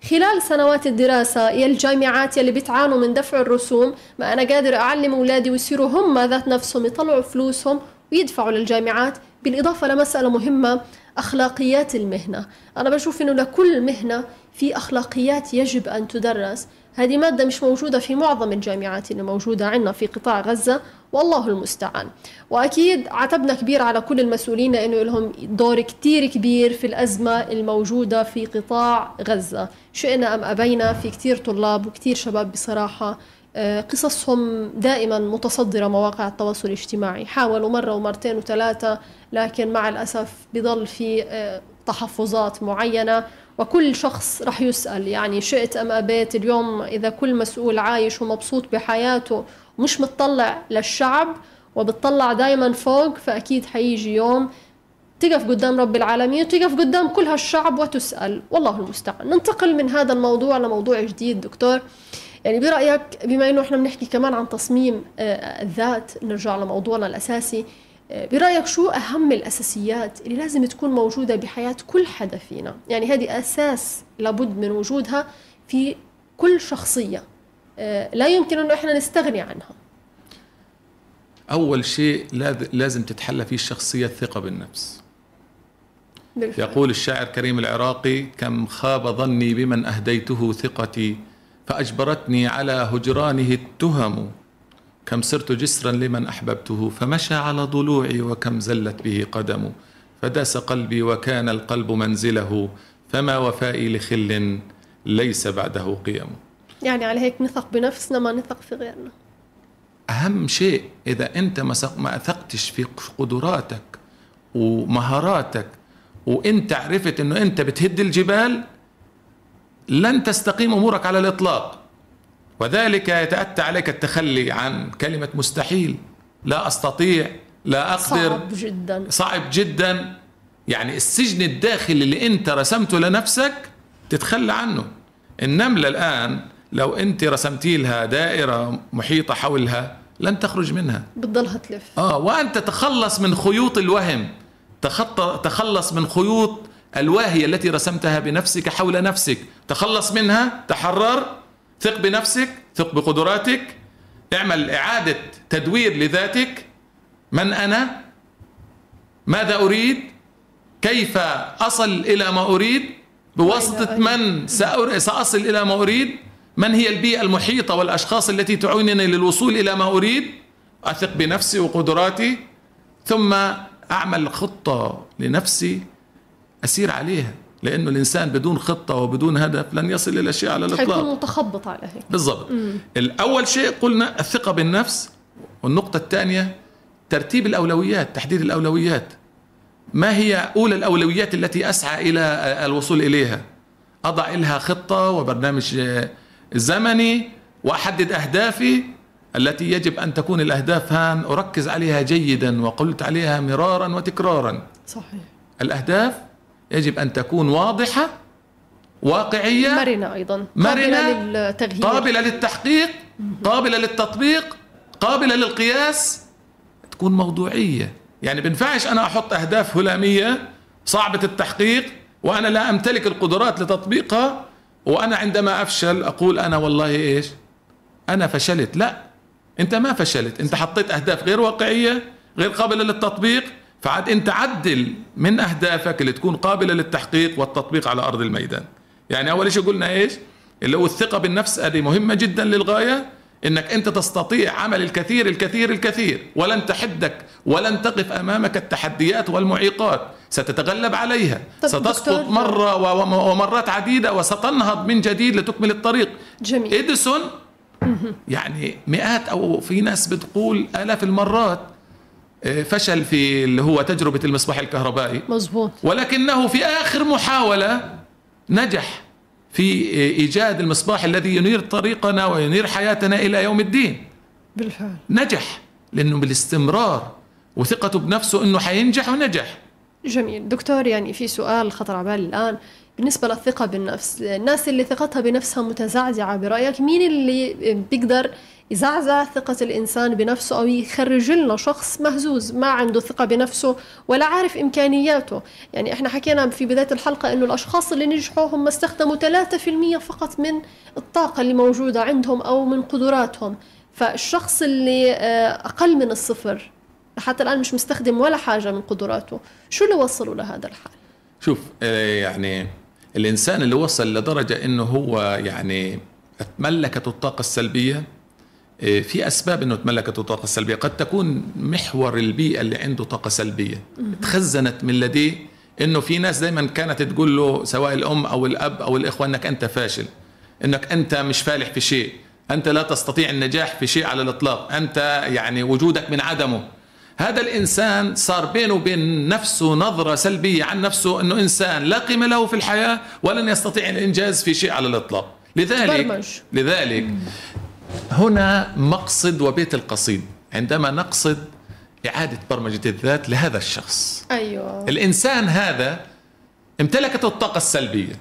خلال سنوات الدراسة يا الجامعات يلي بتعانوا من دفع الرسوم ما أنا قادر أعلم أولادي ويصيروا هم ذات نفسهم يطلعوا فلوسهم ويدفعوا للجامعات. بالإضافة لمسألة مهمة أخلاقيات المهنة. أنا بشوف أنه لكل مهنة في أخلاقيات يجب أن تدرس. هذه مادة مش موجودة في معظم الجامعات اللي موجودة عندنا في قطاع غزة والله المستعان. وأكيد عتبنا كبير على كل المسؤولين لأنه لهم دور كتير كبير في الأزمة الموجودة في قطاع غزة. شئنا أم أبينا في كتير طلاب وكتير شباب بصراحة قصصهم دائما متصدرة مواقع التواصل الاجتماعي. حاولوا مرة ومرتين وثلاثة لكن مع الأسف بضل في آه، تحفظات معينة وكل شخص رح يسأل يعني شئت أم أبيت؟ اليوم إذا كل مسؤول عايش ومبسوط بحياته ومش متطلع للشعب وبتطلع دايما فوق فأكيد حيجي يوم تقف قدام رب العالمين وتقف قدام كل هالشعب وتسأل. والله المستعان. ننتقل من هذا الموضوع لموضوع جديد دكتور. يعني برأيك بما أنه إحنا بنحكي كمان عن تصميم آه، الذات نرجع لموضوعنا الأساسي برأيك شو أهم الأساسيات اللي لازم تكون موجودة بحياة كل حدا فينا؟ يعني هذه أساس لابد من وجودها في كل شخصية آه، لا يمكن أنه إحنا نستغني عنها. أول شيء لاز- لازم تتحلى فيه الشخصية الثقة بالنفس. بالفعل. يقول الشاعر كريم العراقي كم خاب ظني بمن أهديته ثقتي فأجبرتني على هجرانه التهم. كم صرت جسرا لمن أحببته فمشى على ضلوعي وكم زلت به قدم. فداس قلبي وكان القلب منزله فما وفائي لخل ليس بعده قيم. يعني على هيك نثق بنفسنا ما نثق في غيرنا. أهم شيء إذا أنت ما أثقتش في قدراتك ومهاراتك وأنت عرفت أنه أنت بتهد الجبال لن تستقيم أمورك على الإطلاق. وذلك يتأتى عليك التخلي عن كلمة مستحيل. لا أستطيع لا أقدر. صعب جدا. صعب جدا. يعني السجن الداخلي اللي أنت رسمته لنفسك تتخلى عنه. النملة الآن لو أنت رسمتي لها دائرة محيطة حولها لن تخرج منها. بتضلها تلف. آه وأن تتخلص من خيوط الوهم. تخلص من خيوط الواهية التي رسمتها بنفسك حول نفسك. تخلص منها تحرر ثق بنفسك ثق بقدراتك. اعمل إعادة تدوير لذاتك. من أنا؟ ماذا أريد؟ كيف أصل إلى ما أريد؟ بواسطة أين- من سأر- سأصل إلى ما أريد؟ من هي البيئة المحيطة والأشخاص التي تعينني للوصول إلى ما أريد؟ أثق بنفسي وقدراتي. ثم أعمل خطة لنفسي. أسير عليها لأنه الإنسان بدون خطة وبدون هدف لن يصل إلى شيء على الإطلاق. حيكون متخبط على هيك. بالضبط. الأول شيء قلنا الثقة بالنفس والنقطة الثانية ترتيب الأولويات تحديد الأولويات. ما هي أولى الأولويات التي أسعى إلى الوصول إليها؟ أضع لها خطة وبرنامج زمني وأحدد أهدافي التي يجب أن تكون الأهداف هان أركز عليها جيدا وقلت عليها مرارا وتكرارا. صحيح. الأهداف يجب أن تكون واضحة واقعية مرنة أيضا مرنة، قابلة للتغيير. قابلة للتحقيق قابلة للتطبيق قابلة للقياس. تكون موضوعية. يعني بنفعش أنا أحط أهداف هلامية صعبة التحقيق وأنا لا أمتلك القدرات لتطبيقها وأنا عندما أفشل أقول أنا والله إيش؟ أنا فشلت. لا أنت ما فشلت. أنت حطيت أهداف غير واقعية غير قابلة للتطبيق فعاد أنت عدل من أهدافك اللي تكون قابلة للتحقيق والتطبيق على أرض الميدان. يعني أول شيء قلنا إيش؟ اللي هو الثقة بالنفس هذه مهمة جدا للغاية إنك أنت تستطيع عمل الكثير الكثير الكثير ولن تحدك ولن تقف أمامك التحديات والمعيقات. ستتغلب عليها. طب ستسقط دكتور- و- ومرات عديدة وستنهض من جديد لتكمل الطريق. جميل. إديسون يعني مئات أو في ناس بتقول آلاف المرات فشل في اللي هو تجربة المصباح الكهربائي. مزبوط ولكنه في آخر محاولة نجح في إيجاد المصباح الذي ينير طريقنا وينير حياتنا إلى يوم الدين. بالفعل. نجح لأنه بالاستمرار وثقته بنفسه أنه حينجح ونجح. جميل. دكتور يعني في سؤال خطر على بالي الآن. بالنسبة للثقة بالنفس. الناس اللي ثقتها بنفسها متزعزعة برأيك مين اللي بيقدر يزعزع ثقة الإنسان بنفسه أو يخرج لنا شخص مهزوز ما عنده ثقة بنفسه ولا عارف إمكانياته؟ يعني إحنا حكينا في بداية الحلقة إنه الأشخاص اللي نجحوا هم استخدموا 3% فقط من الطاقة اللي موجودة عندهم أو من قدراتهم. فالشخص اللي آه، أقل من الصفر حتى الآن مش مستخدم ولا حاجة من قدراته شو اللي وصلوا لهذا الحال؟ شوف آه، يعني الإنسان اللي وصل لدرجة أنه هو يعني تملكت الطاقة السلبية آه، في أسباب أنه تملكت الطاقة السلبية. قد تكون محور البيئة اللي عنده طاقة سلبية. تخزنت من لديه أنه في ناس دايما كانت تقول له سواء الأم أو الأب أو الإخوة أنك أنت فاشل أنك أنت مش فالح في شيء أنت لا تستطيع النجاح في شيء على الإطلاق أنت يعني وجودك من عدمه. هذا الإنسان صار بينه وبين نفسه نظرة سلبية عن نفسه أنه إنسان لا قيمة له في الحياة ولن يستطيع الإنجاز في شيء على الإطلاق. لذلك برمج. لذلك هنا مقصد وبيت القصيد. عندما نقصد إعادة برمجة الذات لهذا الشخص. أيوة. الإنسان هذا امتلكت الطاقة السلبية.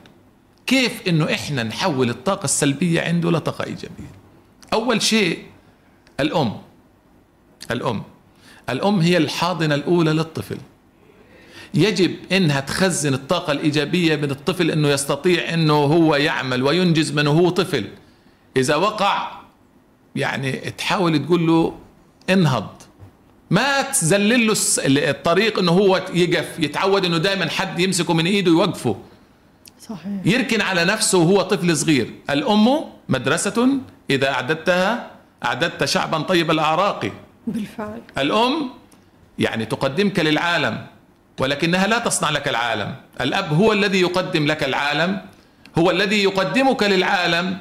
كيف أنه إحنا نحول الطاقة السلبية عنده لطاقة إيجابية؟ أول شيء الأم. الأم. الأم هي الحاضنة الأولى للطفل. يجب إنها تخزن الطاقة الإيجابية من الطفل إنه يستطيع إنه هو يعمل وينجز من هو طفل. إذا وقع يعني تحاول تقول له انهض. ما تذلل له الطريق إنه هو يقف يتعود إنه دائما حد يمسكه من إيده ويوقفه. صحيح. يركن على نفسه وهو طفل صغير. الأم مدرسة إذا أعددتها أعددت شعبا طيب الأعراق. بالفعل. الأم يعني تقدمك للعالم ولكنها لا تصنع لك العالم. الأب هو الذي يقدم لك العالم هو الذي يقدمك للعالم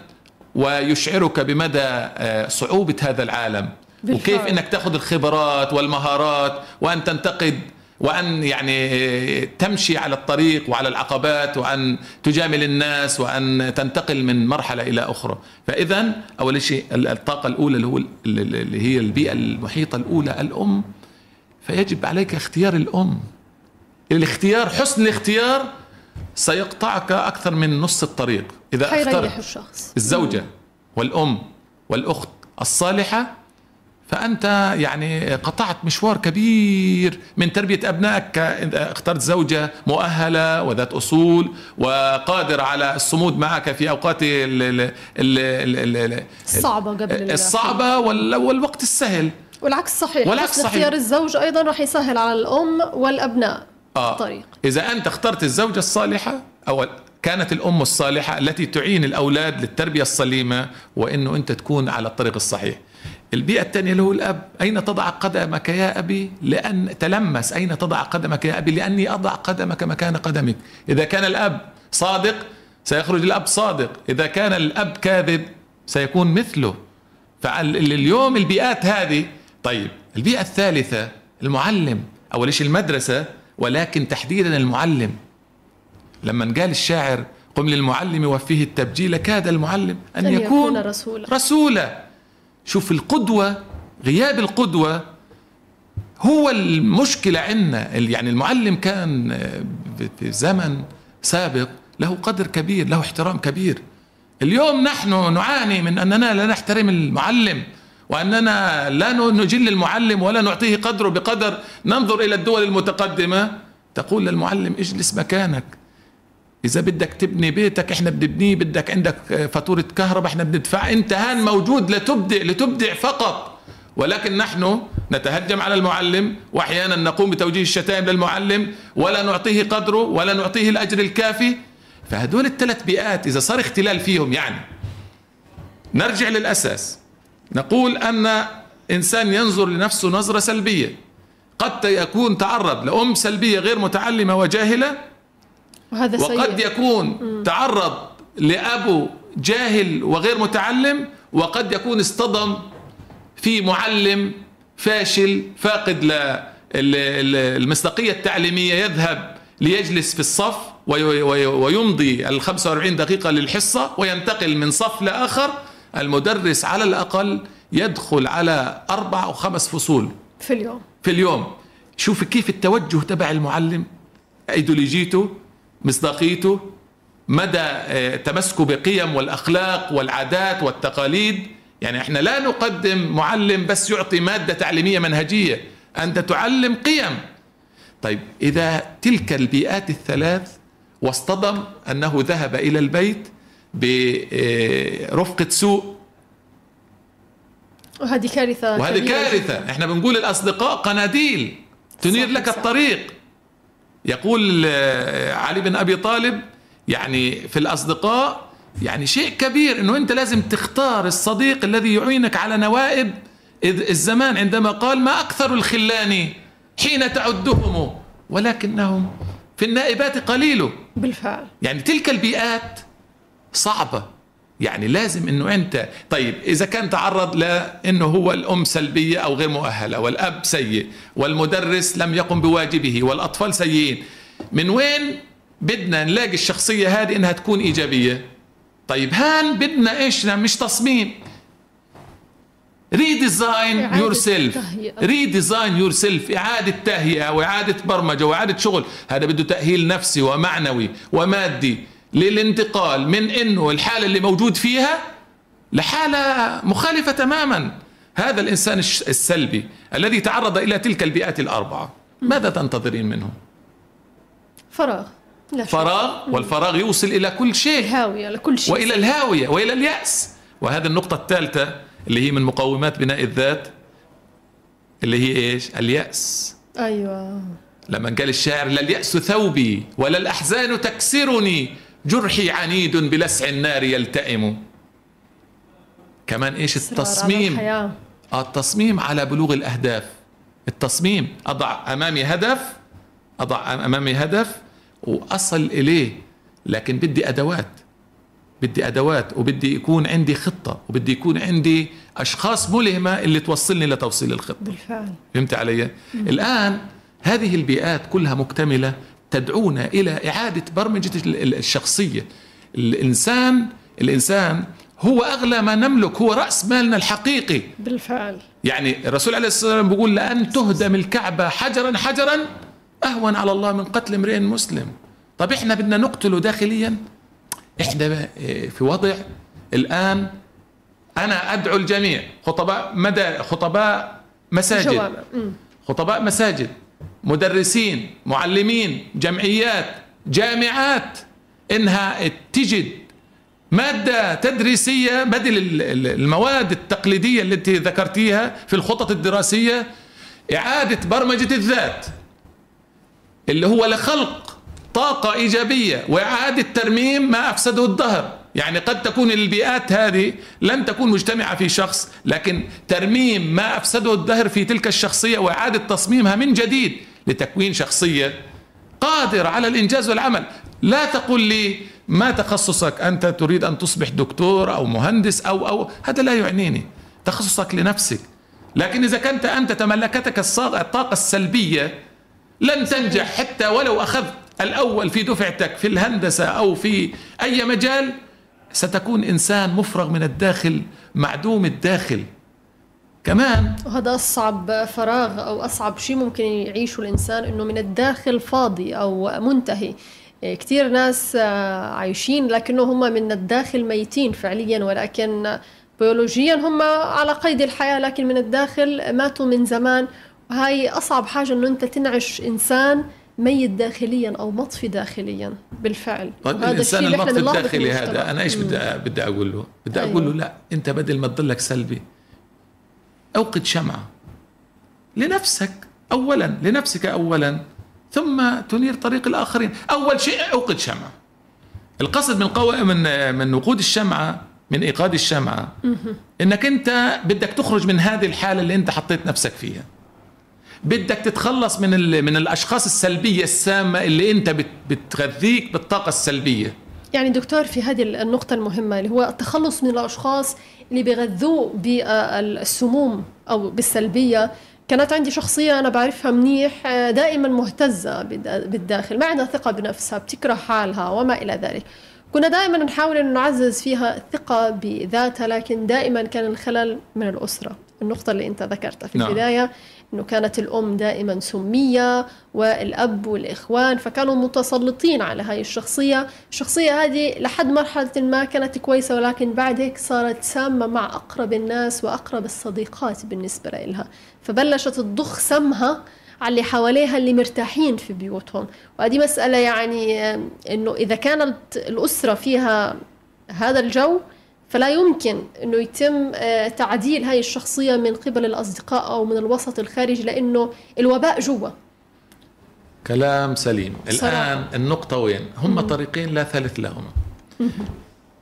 ويشعرك بمدى آه، صعوبة هذا العالم. بالفعل. وكيف إنك تأخذ الخبرات والمهارات وأن تنتقد وأن يعني تمشي على الطريق وعلى العقبات وأن تجامل الناس وأن تنتقل من مرحلة إلى أخرى. فاذا أول شيء ال- الطاقة الأولى اللي هو ال- اللي هي البيئة المحيطة الأولى الأم. فيجب عليك اختيار الأم. الاختيار حسن الاختيار سيقطعك أكثر من نص الطريق. إذا حيريح اخترت الشخص الزوجة والأم والأخت الصالحة فأنت يعني قطعت مشوار كبير من تربية أبنائك اخترت زوجة مؤهلة وذات أصول وقادرة على الصمود معك في أوقات ال- ال- ال- ال- ال- الصعبة قبل ال- الصعبة وال- والوقت السهل. والعكس صحيح. والعكس صحيح. اختيار الزوج أيضا راح يسهل على الأم والأبناء آه. الطريق. إذا أنت اخترت الزوجة الصالحة أو كانت الأم الصالحة التي تعين الأولاد للتربية السليمة وإنه أنت تكون على الطريق الصحيح. البيئة الثانية اللي هو الأب. أين تضع قدمك يا أبي؟ لأن تلمس. أين تضع قدمك يا أبي؟ لأني أضع قدمك مكان قدمك. إذا كان الأب صادق سيخرج الأب صادق. إذا كان الأب كاذب سيكون مثله. فاليوم البيئات هذه. طيب البيئة الثالثة المعلم. أول شيء المدرسة ولكن تحديدا المعلم. لما قال الشاعر قم للمعلم وفيه التبجيل كاد المعلم أن, يكون رسولا. رسولا. شوف القدوة غياب القدوة هو المشكلة عندنا. يعني المعلم كان في زمن سابق له قدر كبير له احترام كبير. اليوم نحن نعاني من أننا لا نحترم المعلم وأننا لا نجل المعلم ولا نعطيه قدره بقدر ننظر إلى الدول المتقدمة. تقول للمعلم اجلس مكانك. إذا بدك تبني بيتك إحنا بنبنيه بدك عندك فاتورة كهرباء إحنا بندفع انت هان موجود لتبدع لتبدع فقط. ولكن نحن نتهجم على المعلم وأحيانا نقوم بتوجيه الشتائم للمعلم ولا نعطيه قدره ولا نعطيه الأجر الكافي. فهدول الثلاث بيئات إذا صار اختلال فيهم يعني نرجع للأساس. نقول أن إنسان ينظر لنفسه نظرة سلبية. قد يكون تعرض لأم سلبية غير متعلمة وجاهلة وهذا سيء وقد يكون تعرض لأبو جاهل وغير متعلم وقد يكون اصطدم في معلم فاشل فاقد للمصداقية التعليمية يذهب ليجلس في الصف وي- وي- ويمضي ال 45 دقيقة للحصة وينتقل من صف لآخر. المدرس على الأقل يدخل على أربع أو خمس فصول في اليوم. في اليوم. شوف كيف التوجه تبع المعلم. ايديولوجيته مصداقيته مدى آه، تمسكه بقيم والأخلاق والعادات والتقاليد. يعني إحنا لا نقدم معلم بس يعطي مادة تعليمية منهجية أنت تعلم قيم. طيب إذا تلك البيئات الثلاث واصطدم أنه ذهب إلى البيت برفقه سوء. وهذه كارثة وهذه كارثة. إحنا بنقول الأصدقاء قناديل تنير لك. الطريق. يقول آه، علي بن أبي طالب يعني في الأصدقاء يعني شيء كبير أنه أنت لازم تختار الصديق الذي يعينك على نوائب. الزمان عندما قال ما أكثر الخلان حين تعدهم؟ ولكنهم في النائبات قليل. بالفعل. يعني تلك البيئات صعبة. يعني لازم إنه أنت طيب إذا كان تعرض لأنه هو الأم سلبية أو غير مؤهلة والأب سيء والمدرس لم يقم بواجبه والأطفال سيئين من وين بدنا نلاقي الشخصية هذه إنها تكون إيجابية؟ طيب هان بدنا إيش؟ مش تصميم. redesign yourself. redesign yourself إعادة تهيئة وإعادة برمجة وإعادة شغل. هذا بده تأهيل نفسي ومعنوي ومادي. للانتقال من انه الحاله اللي موجود فيها لحالة مخالفة تماما. هذا الإنسان السلبي الذي تعرض إلى تلك البيئات الأربعة. ماذا تنتظرين منه؟ فراغ. لا. فراغ؟ والفراغ يوصل إلى كل شيء. الهاوية لكل شيء. وإلى الهاوية وإلى اليأس. وهذه النقطة الثالثة اللي هي من مقومات بناء الذات اللي هي إيش؟ اليأس. أيوه. لما قال الشاعر لا اليأس ثوبي ولا الأحزان تكسرني. جرحي عنيد بلسع النار يلتئم. كمان إيش التصميم؟ الحياة. التصميم على بلوغ الأهداف. التصميم أضع أمامي هدف أضع أمامي هدف وأصل إليه. لكن بدي أدوات بدي أدوات وبدي يكون عندي خطة وبدي يكون عندي أشخاص ملهمة اللي توصلني لتوصيل الخطة. بالفعل. فهمت علي؟ الآن هذه البيئات كلها مكتملة تدعونا إلى إعادة برمجة الشخصية. الإنسان الإنسان هو أغلى ما نملك هو رأس مالنا الحقيقي. بالفعل. يعني الرسول عليه الصلاة والسلام بيقول لأن تهدم الكعبة حجرا حجرا أهون على الله من قتل امرئ مسلم. طب إحنا بدنا نقتله داخليا؟ إحنا في وضع الآن أنا أدعو الجميع خطباء مدى خطباء مساجد. خطباء مساجد. مدرسين معلمين جمعيات جامعات إنها تجد مادة تدريسية بدل المواد التقليدية التي ذكرتيها في الخطط الدراسية إعادة برمجة الذات اللي هو لخلق طاقة إيجابية وإعادة ترميم ما أفسده الدهر. يعني قد تكون البيئات هذه لن تكون مجتمعة في شخص لكن ترميم ما أفسده الدهر في تلك الشخصية وإعادة تصميمها من جديد لتكوين شخصية قادرة على الإنجاز والعمل. لا تقول لي ما تخصصك أنت تريد أن تصبح دكتور أو مهندس أو أو هذا لا يعنيني. تخصصك لنفسك. لكن إذا كنت أنت تملكتك الطاقة السلبية لن تنجح حتى ولو أخذت الأول في دفعتك في الهندسة أو في أي مجال ستكون إنسان مفرغ من الداخل معدوم الداخل. كمان وهذا أصعب فراغ أو أصعب شيء ممكن يعيشه الإنسان إنه من الداخل فاضي أو منتهي. كثير ناس عايشين لكنه هم من الداخل ميتين فعليا ولكن بيولوجيا هم على قيد الحياة لكن من الداخل ماتوا من زمان. وهي أصعب حاجة إنه أنت تنعش إنسان ميت داخليا أو مطفي داخليا بالفعل. طيب هذا الإنسان المطفي الداخلي هذا أنا إيش بدي بدي أقول له؟ بدي أيوه. أقول له لا أنت بدل ما تضلك سلبي أوقد شمعة. لنفسك اولا لنفسك اولا. ثم تنير طريق الآخرين. أول شيء أوقد شمعة. القصد من قو... من من وقود الشمعة من إيقاد الشمعة. إنك أنت بدك تخرج من هذه الحالة اللي أنت حطيت نفسك فيها. بدك تتخلص من من الأشخاص السلبية السامة اللي أنت بتغذيك بالطاقة السلبية. يعني دكتور في هذه النقطة المهمة اللي هو التخلص من الأشخاص اللي بيغذوه بالسموم أو بالسلبية. كانت عندي شخصية أنا بعرفها منيح دائما مهتزة بالداخل ما عندها ثقة بنفسها بتكره حالها وما إلى ذلك. كنا دائما نحاول أن نعزز فيها الثقة بذاتها لكن دائما كان الخلل من الأسرة. النقطة اللي أنت ذكرتها في نعم. أنه كانت الأم دائما سمية والأب والإخوان فكانوا متسلطين على هاي الشخصية. الشخصية هذه لحد مرحلة ما كانت كويسة ولكن بعد هيك صارت سامة مع أقرب الناس وأقرب الصديقات بالنسبة لها. فبلشت تضخ سمها على اللي حواليها اللي مرتاحين في بيوتهم. وهذه مسألة يعني أنه إذا كانت الأسرة فيها هذا الجو فلا يمكن أنه يتم آه، تعديل هاي الشخصية من قبل الأصدقاء أو من الوسط الخارجي لأنه الوباء جوا. كلام سليم. صراحة. الآن النقطة وين؟ هم طريقين لا ثالث لهما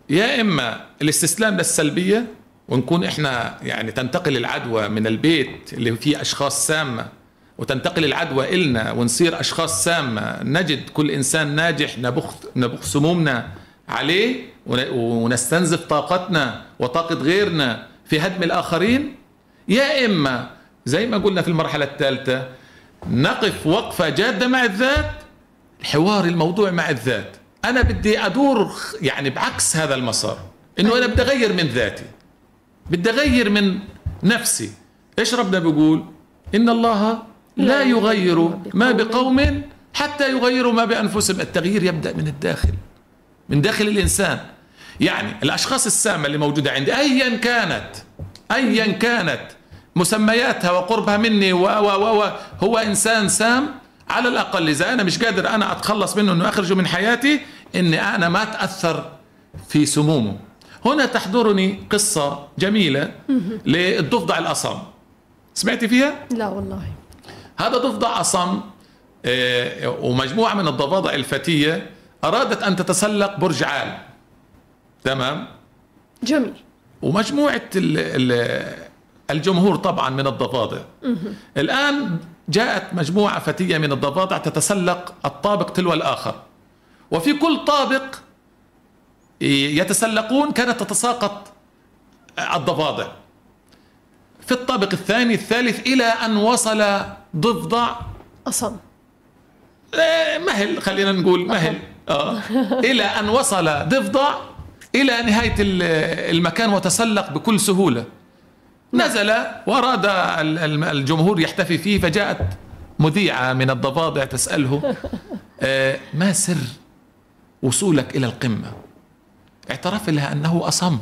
يا إما الاستسلام للسلبية ونكون إحنا يعني تنتقل العدوى من البيت اللي فيه أشخاص سامة وتنتقل العدوى إلنا ونصير أشخاص سامة نجد كل إنسان ناجح نبخ, نبخ سمومنا عليه ونستنزف طاقتنا وطاقة غيرنا في هدم الآخرين؟ يا إما زي ما قلنا في المرحلة الثالثة نقف وقفة جادة مع الذات الحوار الموضوع مع الذات. أنا بدي أدور يعني بعكس هذا المسار إنه أنا بدي أغير من ذاتي بدي أغير من نفسي. إيش ربنا بيقول؟ إن الله لا يغير ما بقوم حتى يغيروا ما بأنفسهم. التغيير يبدأ من الداخل من داخل الإنسان. يعني الأشخاص السامة اللي موجودة عندي أيا كانت أيا كانت مسمياتها وقربها مني و و و هو إنسان سام على الأقل إذا أنا مش قادر أنا أتخلص منه أنه أخرجه من حياتي أني أنا ما أتأثر في سمومه. هنا تحضرني قصة جميلة للضفدع الأصم. سمعتي فيها؟ لا والله. هذا ضفدع أصم آه، ومجموعة من الضفادع الفتية أرادت أن تتسلق برج عال. تمام؟ جميل. ومجموعة الجمهور طبعا من الضفادع. الآن جاءت مجموعة فتية من الضفادع تتسلق الطابق تلو الآخر. وفي كل طابق يتسلقون كانت تتساقط الضفادع. في الطابق الثاني الثالث إلى أن وصل ضفدع. أصم. إيه، مهل خلينا نقول مهل. آه. إلى أن وصل ضفدع. إلى نهاية المكان وتسلق بكل سهولة. نزل وأراد الجمهور يحتفي فيه فجاءت مذيعة من الضفادع تسأله آه، ما سر وصولك إلى القمة؟ اعترف لها أنه أصم.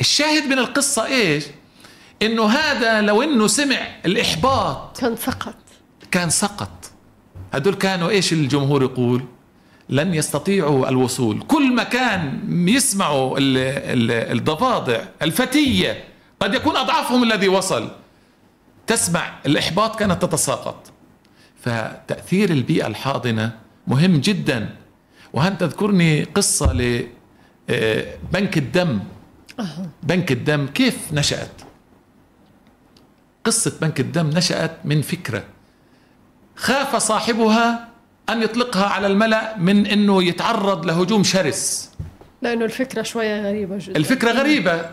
الشاهد من القصة إيش؟ إنه هذا لو إنه سمع الإحباط كان سقط. كان سقط. هدول كانوا إيش الجمهور يقول؟ لن يستطيعوا الوصول. كل ما كان يسمعوا الضفادع الفتية. قد يكون أضعفهم الذي وصل. تسمع الإحباط كانت تتساقط. فتأثير البيئة الحاضنة مهم جدا. وهل تذكرني قصة لبنك الدم؟ بنك الدم كيف نشأت؟ قصة بنك الدم نشأت من فكرة. خاف صاحبها أن يطلقها على الملأ من أنه يتعرض لهجوم شرس. لأنه الفكرة شوية غريبة جدا. الفكرة غريبة.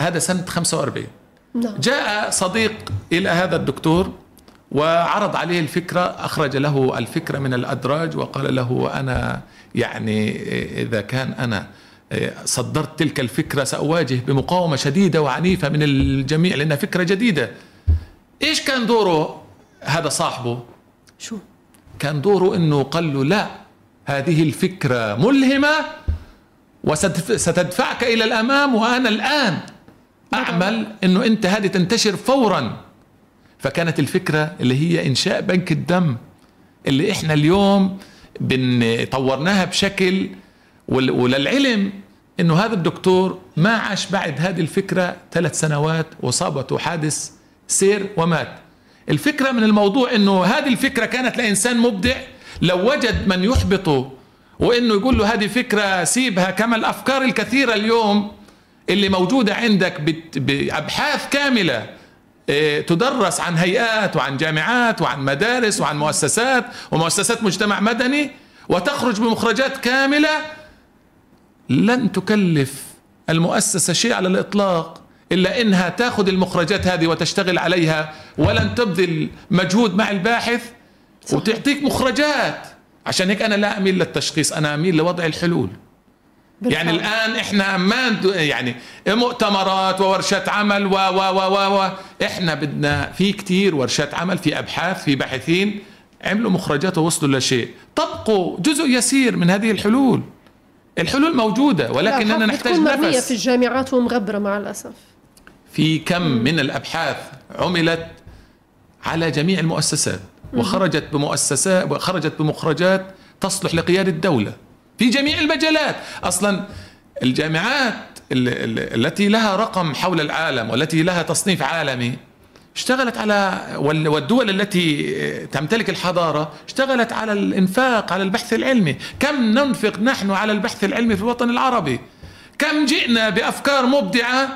هذا سنة 45 نعم. جاء صديق إلى هذا الدكتور وعرض عليه الفكرة أخرج له الفكرة من الأدراج وقال له أنا يعني إذا كان أنا صدرت تلك الفكرة سأواجه بمقاومة شديدة وعنيفة من الجميع لأنها فكرة جديدة. إيش كان دوره هذا صاحبه؟ شو؟ كان دوره أنه قال له لا هذه الفكرة ملهمة وستدفعك إلى الأمام وأنا الآن أعمل أنه أنت هذه تنتشر فورا. فكانت الفكرة اللي هي إنشاء بنك الدم اللي إحنا اليوم طورناها بشكل وللعلم إنه هذا الدكتور ما عاش بعد هذه الفكرة ثلاث سنوات وصابته حادث سير ومات. الفكرة من الموضوع إنه هذه الفكرة كانت لإنسان مبدع. لو وجد من يحبطه وإنه يقول له هذه فكرة سيبها كما الأفكار الكثيرة اليوم اللي موجودة عندك بأبحاث كاملة آه، تدرس عن هيئات وعن جامعات وعن مدارس وعن مؤسسات ومؤسسات مجتمع مدني وتخرج بمخرجات كاملة لن تكلف المؤسسة شيء على الإطلاق. إلا إنها تأخذ المخرجات هذه وتشتغل عليها ولن تبذل مجهود مع الباحث صح. وتعطيك مخرجات. عشان هيك أنا لا أميل للتشخيص أنا أميل لوضع الحلول. بالفعل. يعني الآن إحنا ما يعني مؤتمرات وورشات عمل و و و و, إحنا بدنا في كتير ورشات عمل في أبحاث في باحثين عملوا مخرجات ووصلوا لشيء. طبقوا جزء يسير من هذه الحلول. الحلول موجودة ولكننا نحتاج نفس. في الجامعات ومغبرة مع الأسف. في كم من الأبحاث عملت على جميع المؤسسات وخرجت بمؤسسات وخرجت بمخرجات تصلح لقيادة الدولة في جميع المجالات. أصلا الجامعات التي لها رقم حول العالم والتي لها تصنيف عالمي اشتغلت على والدول التي تمتلك الحضارة اشتغلت على الإنفاق على البحث العلمي. كم ننفق نحن على البحث العلمي في الوطن العربي؟ كم جئنا بأفكار مبدعة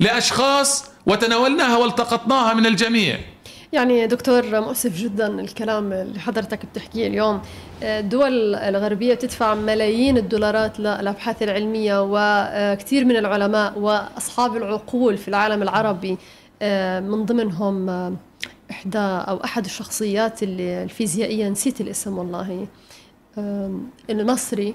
لأشخاص وتناولناها والتقطناها من الجميع. يعني دكتور مؤسف جدا الكلام اللي حضرتك بتحكيه اليوم. الدول الغربية تدفع ملايين الدولارات للأبحاث العلمية وكثير من العلماء وأصحاب العقول في العالم العربي من ضمنهم إحدى أو أحد الشخصيات اللي الفيزيائية نسيت الاسم والله المصري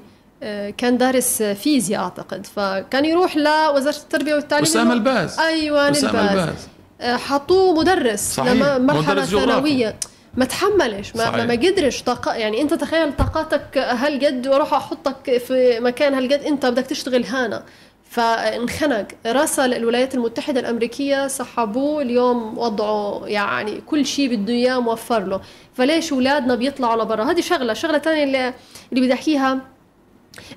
كان دارس فيزياء أعتقد فكان يروح لوزارة التربية والتعليم أسامة الباز. أيوة أسامة الباز. حطوه مدرس صحيح. لما مرحلة ثانوية. ما تحملش ما, صحيح. ما قدرش طاقة يعني أنت تخيل طاقاتك هالقد وأروح أحطك في مكان هالقد أنت بدك تشتغل هنا. فانخنق راسل الولايات المتحدة الأمريكية سحبوه اليوم وضعه يعني كل شيء بده إياه موفر له. فليش أولادنا بيطلعوا لبرا؟ هذه شغلة شغلة ثانية اللي, اللي بدي أحكيها.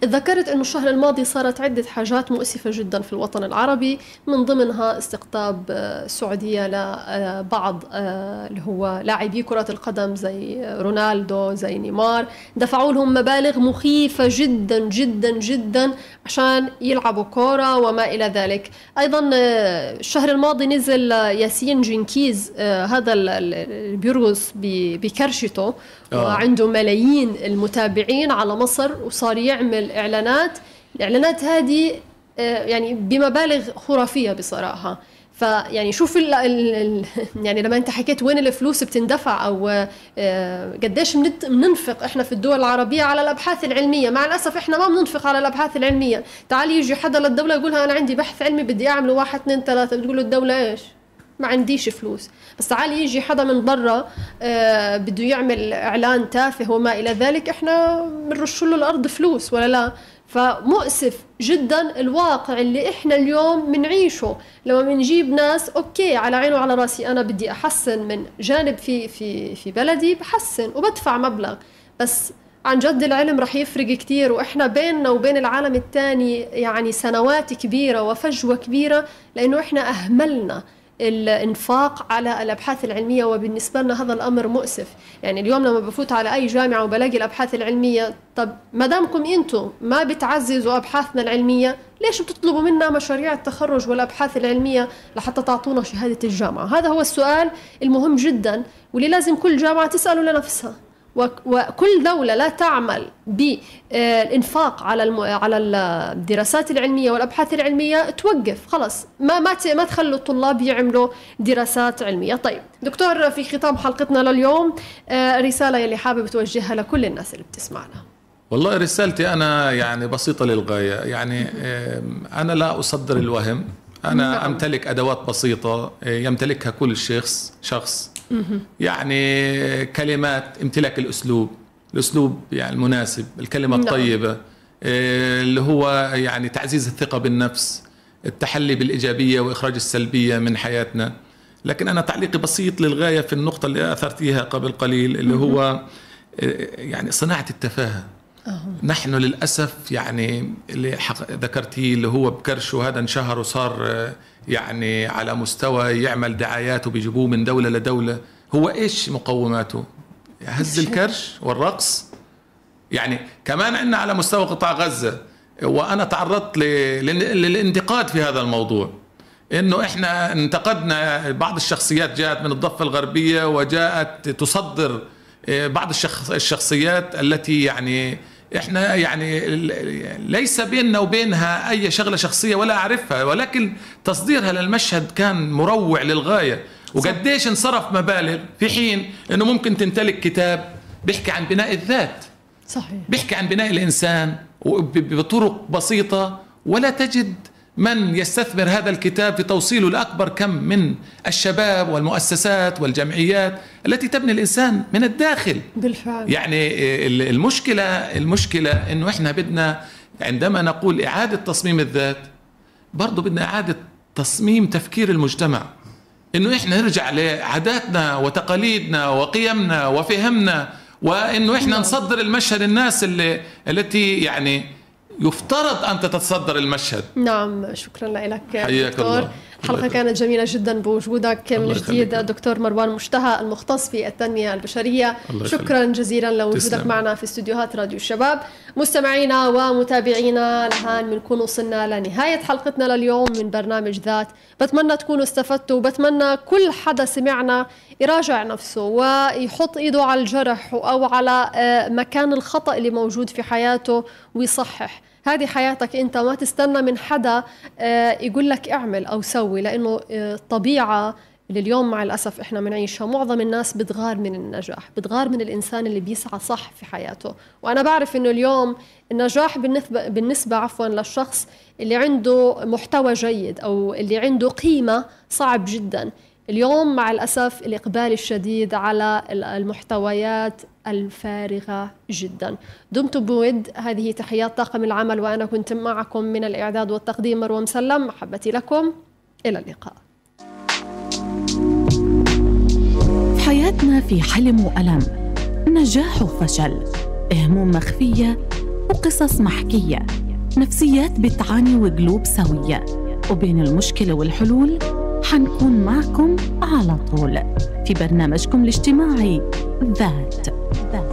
تذكرت أنه الشهر الماضي صارت عدة حاجات مؤسفة جدا في الوطن العربي من ضمنها استقطاب آه، السعودية لبعض آه، اللي هو لاعبي كرة القدم زي رونالدو زي نيمار. دفعوا لهم مبالغ مخيفة جدا جدا جدا عشان يلعبوا كورة وما إلى ذلك. أيضا آه، الشهر الماضي نزل ياسين جنكيز هذا اللي بيرقص بكرشته وعنده ملايين المتابعين على مصر وصار يعمل إعلانات. الإعلانات هذه آه، يعني بمبالغ خرافية بصراحة. فيعني شوف ال ال يعني لما انت حكيت وين الفلوس بتندفع أو آه، قديش بننفق إحنا في الدول العربية على الأبحاث العلمية. مع الأسف إحنا ما بننفق على الأبحاث العلمية. تعال يجي حدا للدولة يقولها أنا عندي بحث علمي بدي أعمله واحد اثنين ثلاثة. بتقول له الدولة إيش؟ ما عنديش فلوس. بس تعال يجي حدا من برا آه بده يعمل إعلان تافه وما إلى ذلك إحنا بنرش له الأرض فلوس ولا لا؟ فمؤسف جدا الواقع اللي إحنا اليوم بنعيشه لما بنجيب ناس أوكي على عيني وعلى راسي أنا بدي أحسن من جانب في في في بلدي بحسن وبدفع مبلغ. بس عن جد العلم رح يفرق كتير وإحنا بيننا وبين العالم الثاني يعني سنوات كبيرة وفجوة كبيرة لأنه إحنا أهملنا. الإنفاق على الأبحاث العلمية وبالنسبة لنا هذا الأمر مؤسف. يعني اليوم لما بفوت على أي جامعة وبلاقي الأبحاث العلمية طب ما دامكم أنتم ما بتعززوا أبحاثنا العلمية ليش بتطلبوا منا مشاريع التخرج والأبحاث العلمية لحتى تعطونا شهادة الجامعة؟ هذا هو السؤال المهم جدا واللي لازم كل جامعة تسأله لنفسها. وكل دولة لا تعمل بالإنفاق على على الدراسات العلمية والأبحاث العلمية توقف خلص ما ما ما تخلوا الطلاب يعملوا دراسات علمية. طيب دكتور في ختام حلقتنا لليوم آه، رسالة يلي حابب توجهها لكل الناس اللي بتسمعنا. والله رسالتي أنا يعني بسيطة للغاية. يعني أنا لا أصدر الوهم. أنا نعم. أمتلك أدوات بسيطة آه، يمتلكها كل شخص شخص. يعني كلمات امتلاك الأسلوب الأسلوب يعني المناسب الكلمة نعم. الطيبة آه، اللي هو يعني تعزيز الثقة بالنفس التحلي بالإيجابية وإخراج السلبية من حياتنا. لكن أنا تعليقي بسيط للغاية في النقطة اللي أثرتيها قبل قليل اللي هو آه، يعني صناعة التفاهة. نحن للأسف يعني اللي ذكرتيه اللي هو بكرش وهذا انشهر وصار آه، يعني على مستوى يعمل دعايات وبيجيبوه من دولة لدولة. هو إيش مقوماته؟ هز الكرش والرقص؟ يعني كمان عندنا على مستوى قطاع غزة وأنا تعرضت للانتقاد في هذا الموضوع. إنه إحنا انتقدنا بعض الشخصيات جاءت من الضفة الغربية وجاءت تصدر آه، بعض الشخصيات التي يعني إحنا يعني ليس بيننا وبينها أي شغلة شخصية ولا أعرفها ولكن تصديرها للمشهد كان مروع للغاية. وقديش انصرف مبالغ في حين إنه ممكن تمتلك كتاب بيحكي عن بناء الذات. صحيح. بيحكي عن بناء الإنسان بطرق بسيطة ولا تجد من يستثمر هذا الكتاب في توصيله لاكبر كم من الشباب والمؤسسات والجمعيات التي تبني الإنسان من الداخل؟ بالفعل. يعني المشكلة المشكلة إنه إحنا بدنا عندما نقول إعادة تصميم الذات برضه بدنا إعادة تصميم تفكير المجتمع. إنه إحنا نرجع لعاداتنا وتقاليدنا وقيمنا وفهمنا وإنه إحنا نعم. نصدر المشهد الناس اللي التي يعني يفترض أن تتصدر المشهد. نعم شكرا لك حياك دكتور. الله. الحلقة كانت جميلة جدا بوجودك. من جديد الدكتور مروان مشتهى المختص في التنمية البشرية. شكرا جزيلا لوجودك معنا في استديوهات راديو الشباب. مستمعينا ومتابعينا لهان بنكون وصلنا لنهاية حلقتنا لليوم من برنامج ذات. بتمنى تكونوا استفدتوا. وبتمنى كل حدا سمعنا يراجع نفسه ويحط إيده على الجرح أو على آه، مكان الخطأ اللي موجود في حياته ويصحح. هذه حياتك أنت ما تستنى من حدا آه، يقول لك اعمل أو سوي لأنه آه، الطبيعه اللي اليوم مع الأسف إحنا بنعيشها معظم الناس بتغار من النجاح بتغار من الإنسان اللي بيسعى صح في حياته. وأنا بعرف إنه اليوم النجاح بالنسبة بالنسبة عفوا للشخص اللي عنده محتوى جيد أو اللي عنده قيمة صعب جدا. اليوم مع الأسف الإقبال الشديد على المحتويات الفارغة جدا. دمتم بود. هذه تحيات طاقم العمل وأنا كنت معكم من الإعداد والتقديم مروى مسلم. محبتي لكم. إلى اللقاء. في حياتنا في حلم وألم. نجاح وفشل. هموم مخفية وقصص محكية. نفسيات بتعاني وقلوب سوية. وبين المشكلة والحلول حنكون معكم على طول في برنامجكم الاجتماعي ذات. ذات